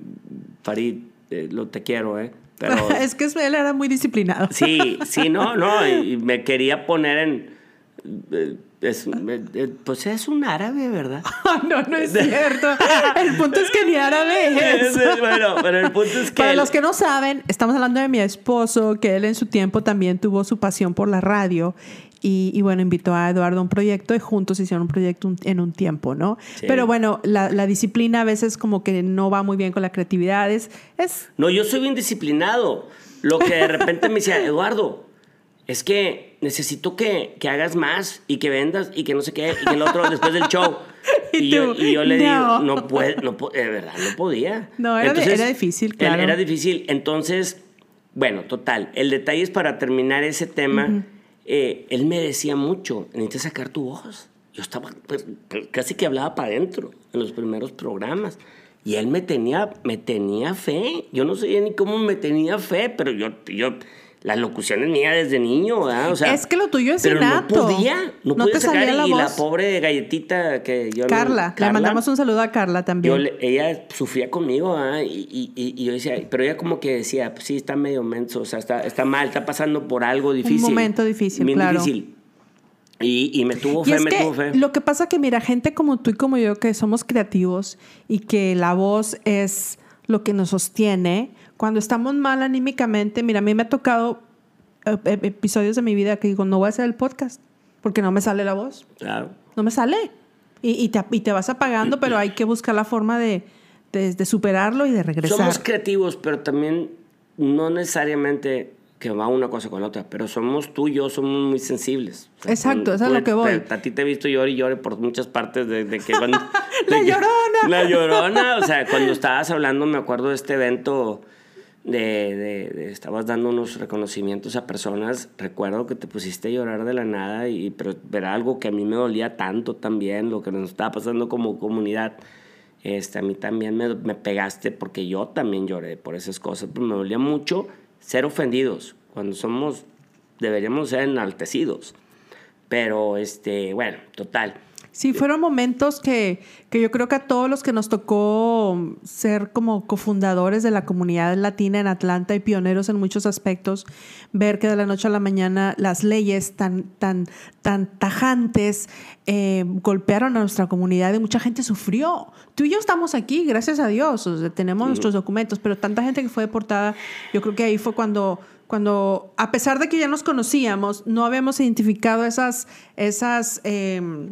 Farid, eh, lo te quiero, ¿eh? Pero es que él era muy disciplinado. sí, sí, no, no, y, y me quería poner en, es- eh, pues es un árabe, ¿verdad? no, no es cierto. El punto es que ni árabe es. bueno, pero el punto es que... Para él- los que no saben, estamos hablando de mi esposo, que él en su tiempo también tuvo su pasión por la radio. Y, y bueno, invitó a Eduardo a un proyecto y juntos hicieron un proyecto en un tiempo, ¿no? Sí. Pero bueno, la, la disciplina a veces como que no va muy bien con la creatividad. Es, es No, yo soy bien disciplinado. Lo que de repente me decía, Eduardo, es que necesito que, que hagas más y que vendas y que no sé qué y que el otro después del show. Y Y, yo, y yo le no. digo, no puede, no de verdad, no podía. No, era de- era difícil, claro. Era difícil. Entonces, bueno, total. El detalle es para terminar ese tema. eh, él me decía mucho, necesitas sacar tu voz. Yo estaba, pues, casi que hablaba para adentro en los primeros programas. Y él me tenía, me tenía fe. Yo no sabía ni cómo me tenía fe, pero yo, yo las locuciones mías desde niño, ¿verdad? O sea, Es que lo tuyo es pero innato. no podía, no, No podía te sacar. salía la y la voz. pobre galletita que yo no- Carla. Le mandamos un saludo a Carla también. yo le- ella sufría conmigo, ¿ah? y, y- y- y yo decía, pero ella como que decía, pues sí, está medio menso, o sea, está, está mal, está pasando por algo difícil. momento difícil, bien claro. difícil. Y, y me tuvo Y fe, es me que tuvo fe. lo que pasa que, mira, gente como tú y como yo que somos creativos y que la voz es lo que nos sostiene, cuando estamos mal anímicamente, mira, a mí me ha tocado eh, eh, episodios de mi vida que digo, no voy a hacer el podcast porque no me sale la voz, Claro. no me sale. Y, y te, y te vas apagando, pero hay que buscar la forma de, de- de superarlo y de regresar. Somos creativos, pero también no necesariamente que va una cosa con la otra, pero somos tú y yo, somos muy sensibles. Exacto, eso es lo que voy. a ti te he visto llorar y llorar por muchas partes de, que cuando... ¡La llorona! la llorona, o sea, cuando estabas hablando, me acuerdo de este evento de, de, estabas dando unos reconocimientos a personas, recuerdo que te pusiste a llorar de la nada, y, pero era algo que a mí me dolía tanto también, lo que nos estaba pasando como comunidad. Este, a mí también me, me pegaste porque yo también lloré por esas cosas, pero me dolía mucho ser ofendidos, cuando somos, deberíamos ser enaltecidos. Pero, este, bueno, total. Sí, fueron momentos que, que, yo creo que a todos los que nos tocó ser como cofundadores de la comunidad latina en Atlanta y pioneros en muchos aspectos, ver que de la noche a la mañana las leyes tan, tan, tan tajantes eh, golpearon a nuestra comunidad y mucha gente sufrió. Tú y yo estamos aquí, gracias a Dios, tenemos nuestros documentos, pero tanta gente que fue deportada, yo creo que ahí fue cuando cuando, a pesar de que ya nos conocíamos, no habíamos identificado esas, esas em,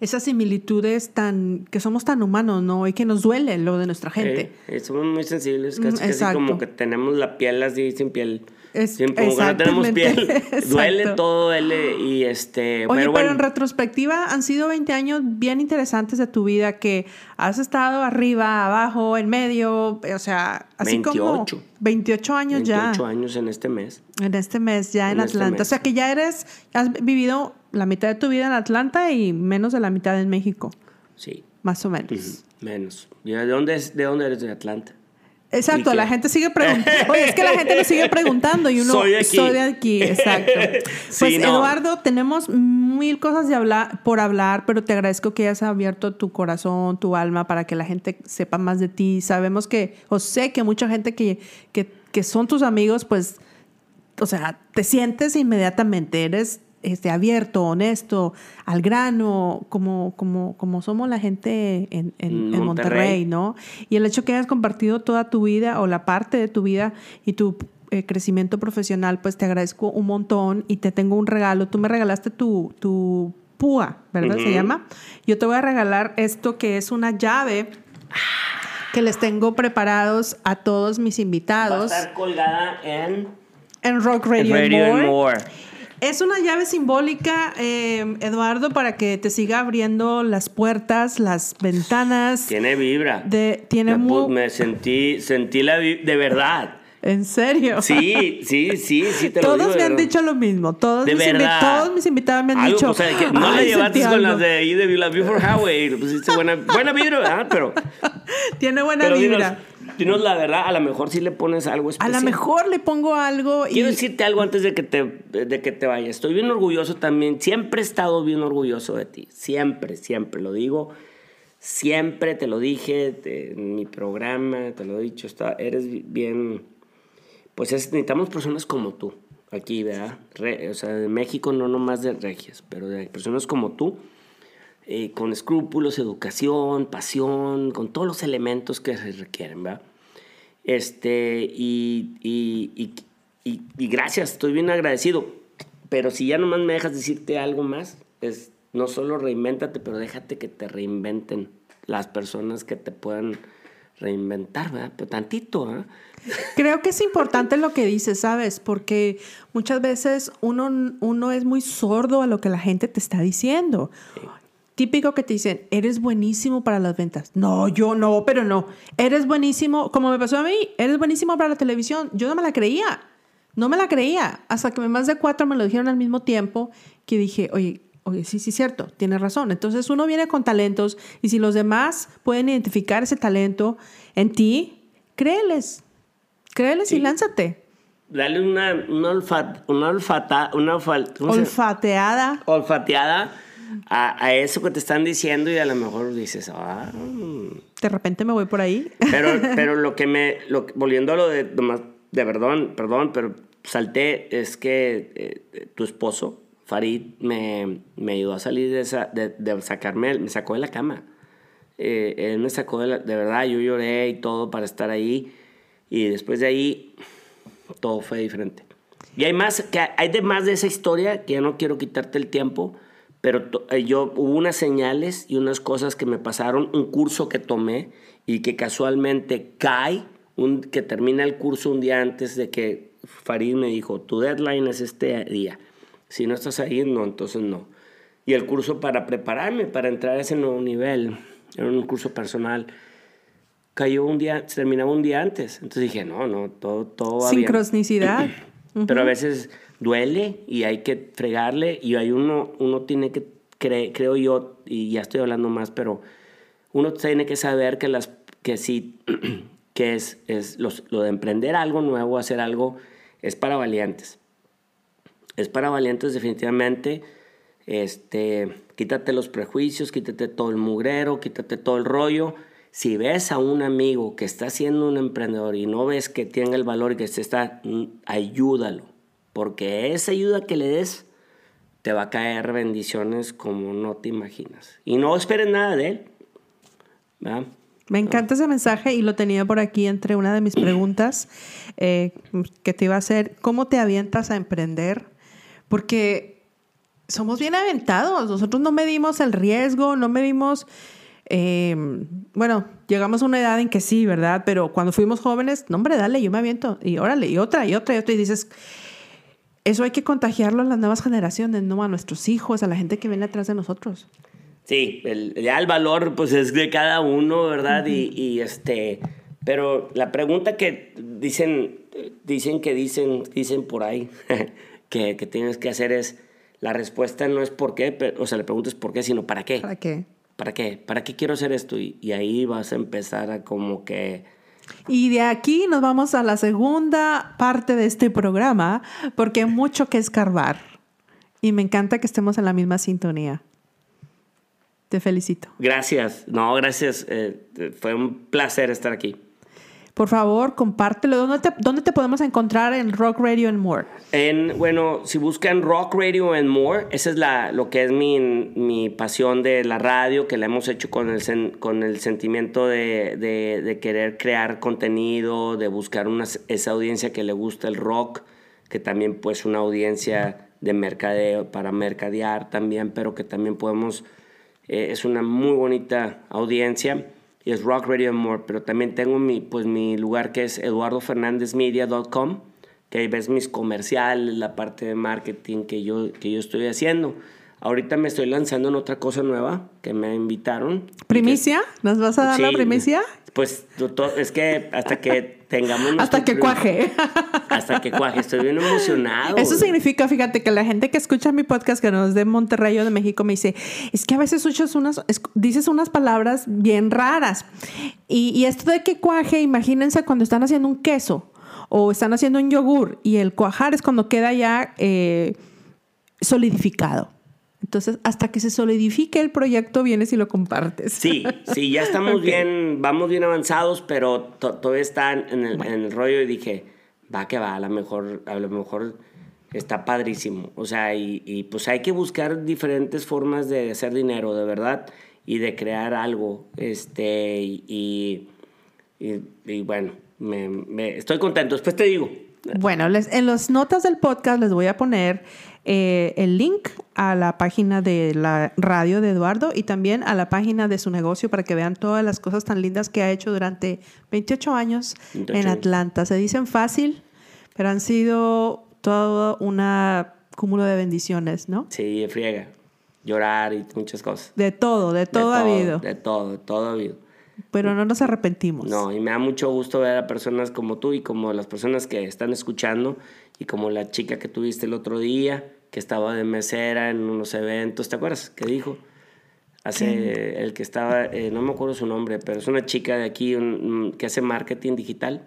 esas similitudes tan que somos tan humanos, ¿no? Y que nos duele lo de nuestra gente. somos muy sensibles, casi, casi, como que tenemos la piel así sin piel. Es, como que no tenemos piel. duele todo, duele y este... Oye, pero, en retrospectiva han sido 20 años bien interesantes de tu vida que has estado arriba, abajo, en medio, o sea, así 28. como... 28 años ya. 28 años en este mes. En este mes ya en, este Atlanta. O sea que ya eres, has vivido la mitad de tu vida en Atlanta y menos de la mitad en México. Sí. Más o menos. Menos. ¿De dónde, es, ¿De dónde eres de Atlanta? Exacto, la gente sigue preguntando. Oye, es que la gente nos sigue preguntando y uno soy de aquí, soy de aquí exacto. Pues Eduardo, tenemos mil cosas de hablar, por hablar, pero te agradezco que hayas abierto tu corazón, tu alma para que la gente sepa más de ti. Sabemos que, o sé que mucha gente que, que, que son tus amigos, pues, o sea, te sientes inmediatamente, eres este, abierto, honesto, al grano, como, como, como somos la gente en, en, Monterrey. ¿no? Y el hecho que hayas compartido toda tu vida o la parte de tu vida y tu eh, crecimiento profesional, pues te agradezco un montón y te tengo un regalo. Tú me regalaste tu, tu púa, ¿verdad? Se llama. Yo te voy a regalar esto que es una llave que les tengo preparados a todos mis invitados. Va a estar colgada en... En Rock Radio, More. Es una llave simbólica, eh, Eduardo, para que te siga abriendo las puertas, las ventanas. Tiene vibra. De, tiene me, me sentí, sentí la de verdad. ¿En serio? Sí, sí, sí, sí te Lo digo, me han dicho lo mismo. Todos, de mis, verdad. todos mis invitados me han dicho. O sea, que no la llevaste con las de ahí de la Before Highway. Pusiste buena, buena vibra, ¿verdad? Pero. Tiene buena vibra. Dinos la verdad, a lo mejor sí le pones algo especial. A lo mejor le pongo algo. Quiero decirte algo antes de que, te, de que te vayas. Estoy bien orgulloso también. Siempre he estado bien orgulloso de ti. Siempre, siempre. Lo digo. Siempre te lo dije en mi programa, te lo he dicho. Está, eres bien. Pues necesitamos personas como tú aquí, ¿verdad? o sea, de México no nomás de regias, pero de personas como tú eh, con escrúpulos, educación, pasión, con todos los elementos que se requieren, ¿verdad? Este, y, y, y, y, gracias, estoy bien agradecido. Pero si ya nomás me dejas decirte algo más, es no solo reinvéntate, pero déjate que te reinventen las personas que te puedan reinventar, ¿verdad? Pero tantito, ¿eh? Creo que es importante lo que dices, ¿sabes? Porque muchas veces uno, uno es muy sordo a lo que la gente te está diciendo. Típico que te dicen, eres buenísimo para las ventas. No, yo no, pero no. Eres buenísimo, como me pasó a mí, eres buenísimo para la televisión. Yo no me la creía. No me la creía. Hasta que más de cuatro me lo dijeron al mismo tiempo, que dije, oye, oye, sí, sí, cierto, tienes razón. Entonces uno viene con talentos y si los demás pueden identificar ese talento en ti, créeles. Créeles y lánzate. Dale una, una, una, olfata, una olfateada. Olfateada a, eso que te están diciendo y a lo mejor dices, ah. De repente me voy por ahí. Pero, pero lo que me, lo, volviendo a lo de, de perdón, perdón, pero salté, es que eh, tu esposo, Farid, me, me, ayudó a salir de esa, de, de sacarme, me sacó de la cama. Eh, él me sacó de la, de verdad, yo lloré y todo para estar ahí. Y después de ahí, todo fue diferente. Y hay más, que hay de más de esa historia que ya no quiero quitarte el tiempo pero eh, yo hubo unas señales y unas cosas que me pasaron, un curso que tomé y que casualmente cae, un, que termina el curso un día antes de que Farid me dijo, tu deadline es este día. Si no estás ahí, no, entonces no. Y el curso para prepararme, para entrar a ese nuevo nivel, era un curso personal, cayó un día, terminaba un día antes. Entonces dije, no, no, todo, todo va bien. Sincronicidad. Pero a veces duele y hay que fregarle y hay uno, uno tiene que, cre- creo yo, y ya estoy hablando más, pero uno tiene que saber que, las, que sí, que es, es los- lo de emprender algo nuevo, hacer algo, es para valientes. Es para valientes definitivamente. Este, quítate los prejuicios, quítate todo el mugrero, quítate todo el rollo. Si ves a un amigo que está siendo un emprendedor y no ves que tenga el valor y que se está, mm, ayúdalo. Porque esa ayuda que le des te va a caer bendiciones como no te imaginas. Y no esperes nada de él. ¿verdad? Me encanta ese mensaje y lo tenía por aquí entre una de mis preguntas eh, que te iba a hacer. ¿Cómo te avientas a emprender? Porque somos bien aventados. Nosotros no medimos el riesgo, no medimos... eh, bueno, llegamos a una edad en que sí, ¿verdad? Pero cuando fuimos jóvenes, no, hombre, dale, yo me aviento. Y órale, y otra, y otra, y otra. Y dices, eso hay que contagiarlo a las nuevas generaciones, no a nuestros hijos, a la gente que viene atrás de nosotros. Sí, el, ya el valor pues es de cada uno, ¿verdad? y, y, este, pero la pregunta que dicen, dicen que dicen, dicen por ahí que, que tienes que hacer es, la respuesta no es por qué, pero- o sea, le preguntas por qué, sino para qué. ¿Para qué? ¿Para qué? ¿Para qué quiero hacer esto? Y, y ahí vas a empezar a como que... Y de aquí nos vamos a la segunda parte de este programa, porque hay mucho que escarbar. Y me encanta que estemos en la misma sintonía. Te felicito. Gracias, no, gracias. eh, fue un placer estar aquí. Por favor, compártelo. ¿Dónde te, dónde te podemos encontrar en Rock Radio and More? En, bueno, si buscan Rock Radio and More, esa es la, lo que es mi, mi pasión de la radio, que la hemos hecho con el, sen- con el sentimiento de, de- querer crear contenido, de buscar una, esa audiencia que le gusta el rock, que también pues una audiencia de mercadeo, para mercadear también, pero que también podemos, eh, es una muy bonita audiencia y es Rock Radio and More, pero también tengo mi, pues, mi lugar que es eduardofernandezmedia.com, que ahí ves mis comerciales, la parte de marketing que yo, que yo estoy haciendo. Ahorita me estoy lanzando en otra cosa nueva que me invitaron. ¿Primicia? ¿Nos vas a dar la primicia? Pues es que hasta que tengamos... Hasta que cuaje. Hasta que cuaje, estoy bien emocionado. Eso significa, fíjate, que la gente que escucha mi podcast, que no es de Monterrey o de México, me dice, es que a veces escuchas unas, es- dices unas palabras bien raras. Y, y esto de que cuaje, imagínense cuando están haciendo un queso o están haciendo un yogur y el cuajar es cuando queda ya eh, solidificado. Entonces, hasta que se solidifique el proyecto, vienes y lo compartes. Sí, sí, ya estamos bien, vamos bien avanzados, pero to- todavía están en el, en el rollo y dije, va que va, a lo mejor, a lo mejor está padrísimo. O sea, y, y, pues hay que buscar diferentes formas de hacer dinero, de verdad, y de crear algo. Este, y, y, y bueno, me, me- estoy contento. Después te digo. Bueno, les- en las notas del podcast les voy a poner eh, el link a la página de la radio de Eduardo y también a la página de su negocio para que vean todas las cosas tan lindas que ha hecho durante 28 años 28 en. Atlanta. Se dicen fácil, pero han sido todo un cúmulo de bendiciones, ¿no? Sí, friega. Llorar y muchas cosas. De todo, de todo ha habido, De todo, de todo ha habido. pero no nos arrepentimos. No, y me da mucho gusto ver a personas como tú y como las personas que están escuchando y como la chica que tuviste el otro día, que estaba de mesera en unos eventos, ¿te acuerdas? ¿Qué dijo? Hace el que estaba, eh, no me acuerdo su nombre, pero es una chica de aquí un- que hace marketing digital.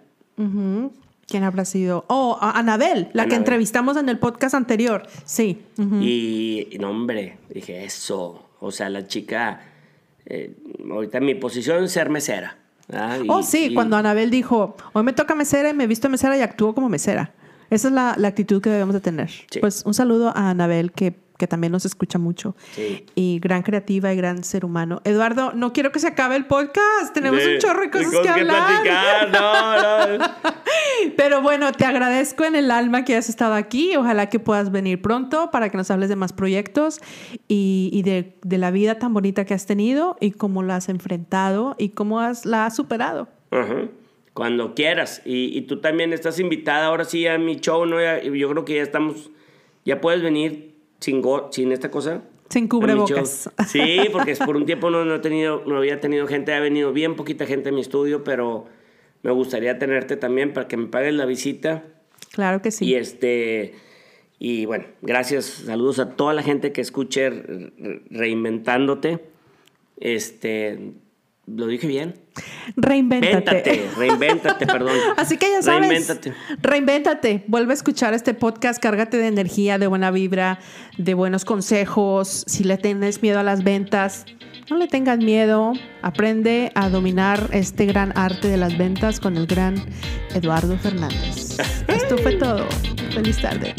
¿Quién habrá sido? Oh, Anabel, la que entrevistamos en el podcast anterior. Sí. Y, y no, hombre, dije, eso. O sea, la chica, eh, ahorita mi posición es ser mesera. Oh, sí, y- cuando Anabel dijo, hoy me toca mesera y me he visto mesera y actúo como mesera. Esa es la, la actitud que debemos de tener. Sí. Pues un saludo a Anabel, que, que también nos escucha mucho. Sí. Y gran creativa y gran ser humano. Eduardo, no quiero que se acabe el podcast. Tenemos un chorro de cosas que hablar. platicar, no, no. Pero bueno, te agradezco en el alma que hayas estado aquí. Ojalá que puedas venir pronto para que nos hables de más proyectos y, y de, de la vida tan bonita que has tenido y cómo la has enfrentado y cómo has, la has superado. Ajá. Cuando quieras. Y, tú también estás invitada ahora sí a mi show, ¿no? yo creo que ya estamos, ya puedes venir sin, sin esta cosa. Sin cubrebocas. Sí, porque por un tiempo no, no, he tenido, no había tenido gente, ha venido bien poquita gente a mi estudio, pero me gustaría tenerte también para que me pagues la visita. Claro que sí. Y este y bueno, gracias, saludos a toda la gente que escuche Reinventándote. Este, ¿Lo dije bien? Reinvéntate. Reinvéntate, perdón. Así que ya sabes. Reinvéntate. Reinvéntate. Vuelve a escuchar este podcast, cárgate de energía, de buena vibra, de buenos consejos. Si le tienes miedo a las ventas, no le tengas miedo. Aprende a dominar este gran arte de las ventas con el gran Eduardo Fernández. Esto fue todo. Feliz tarde.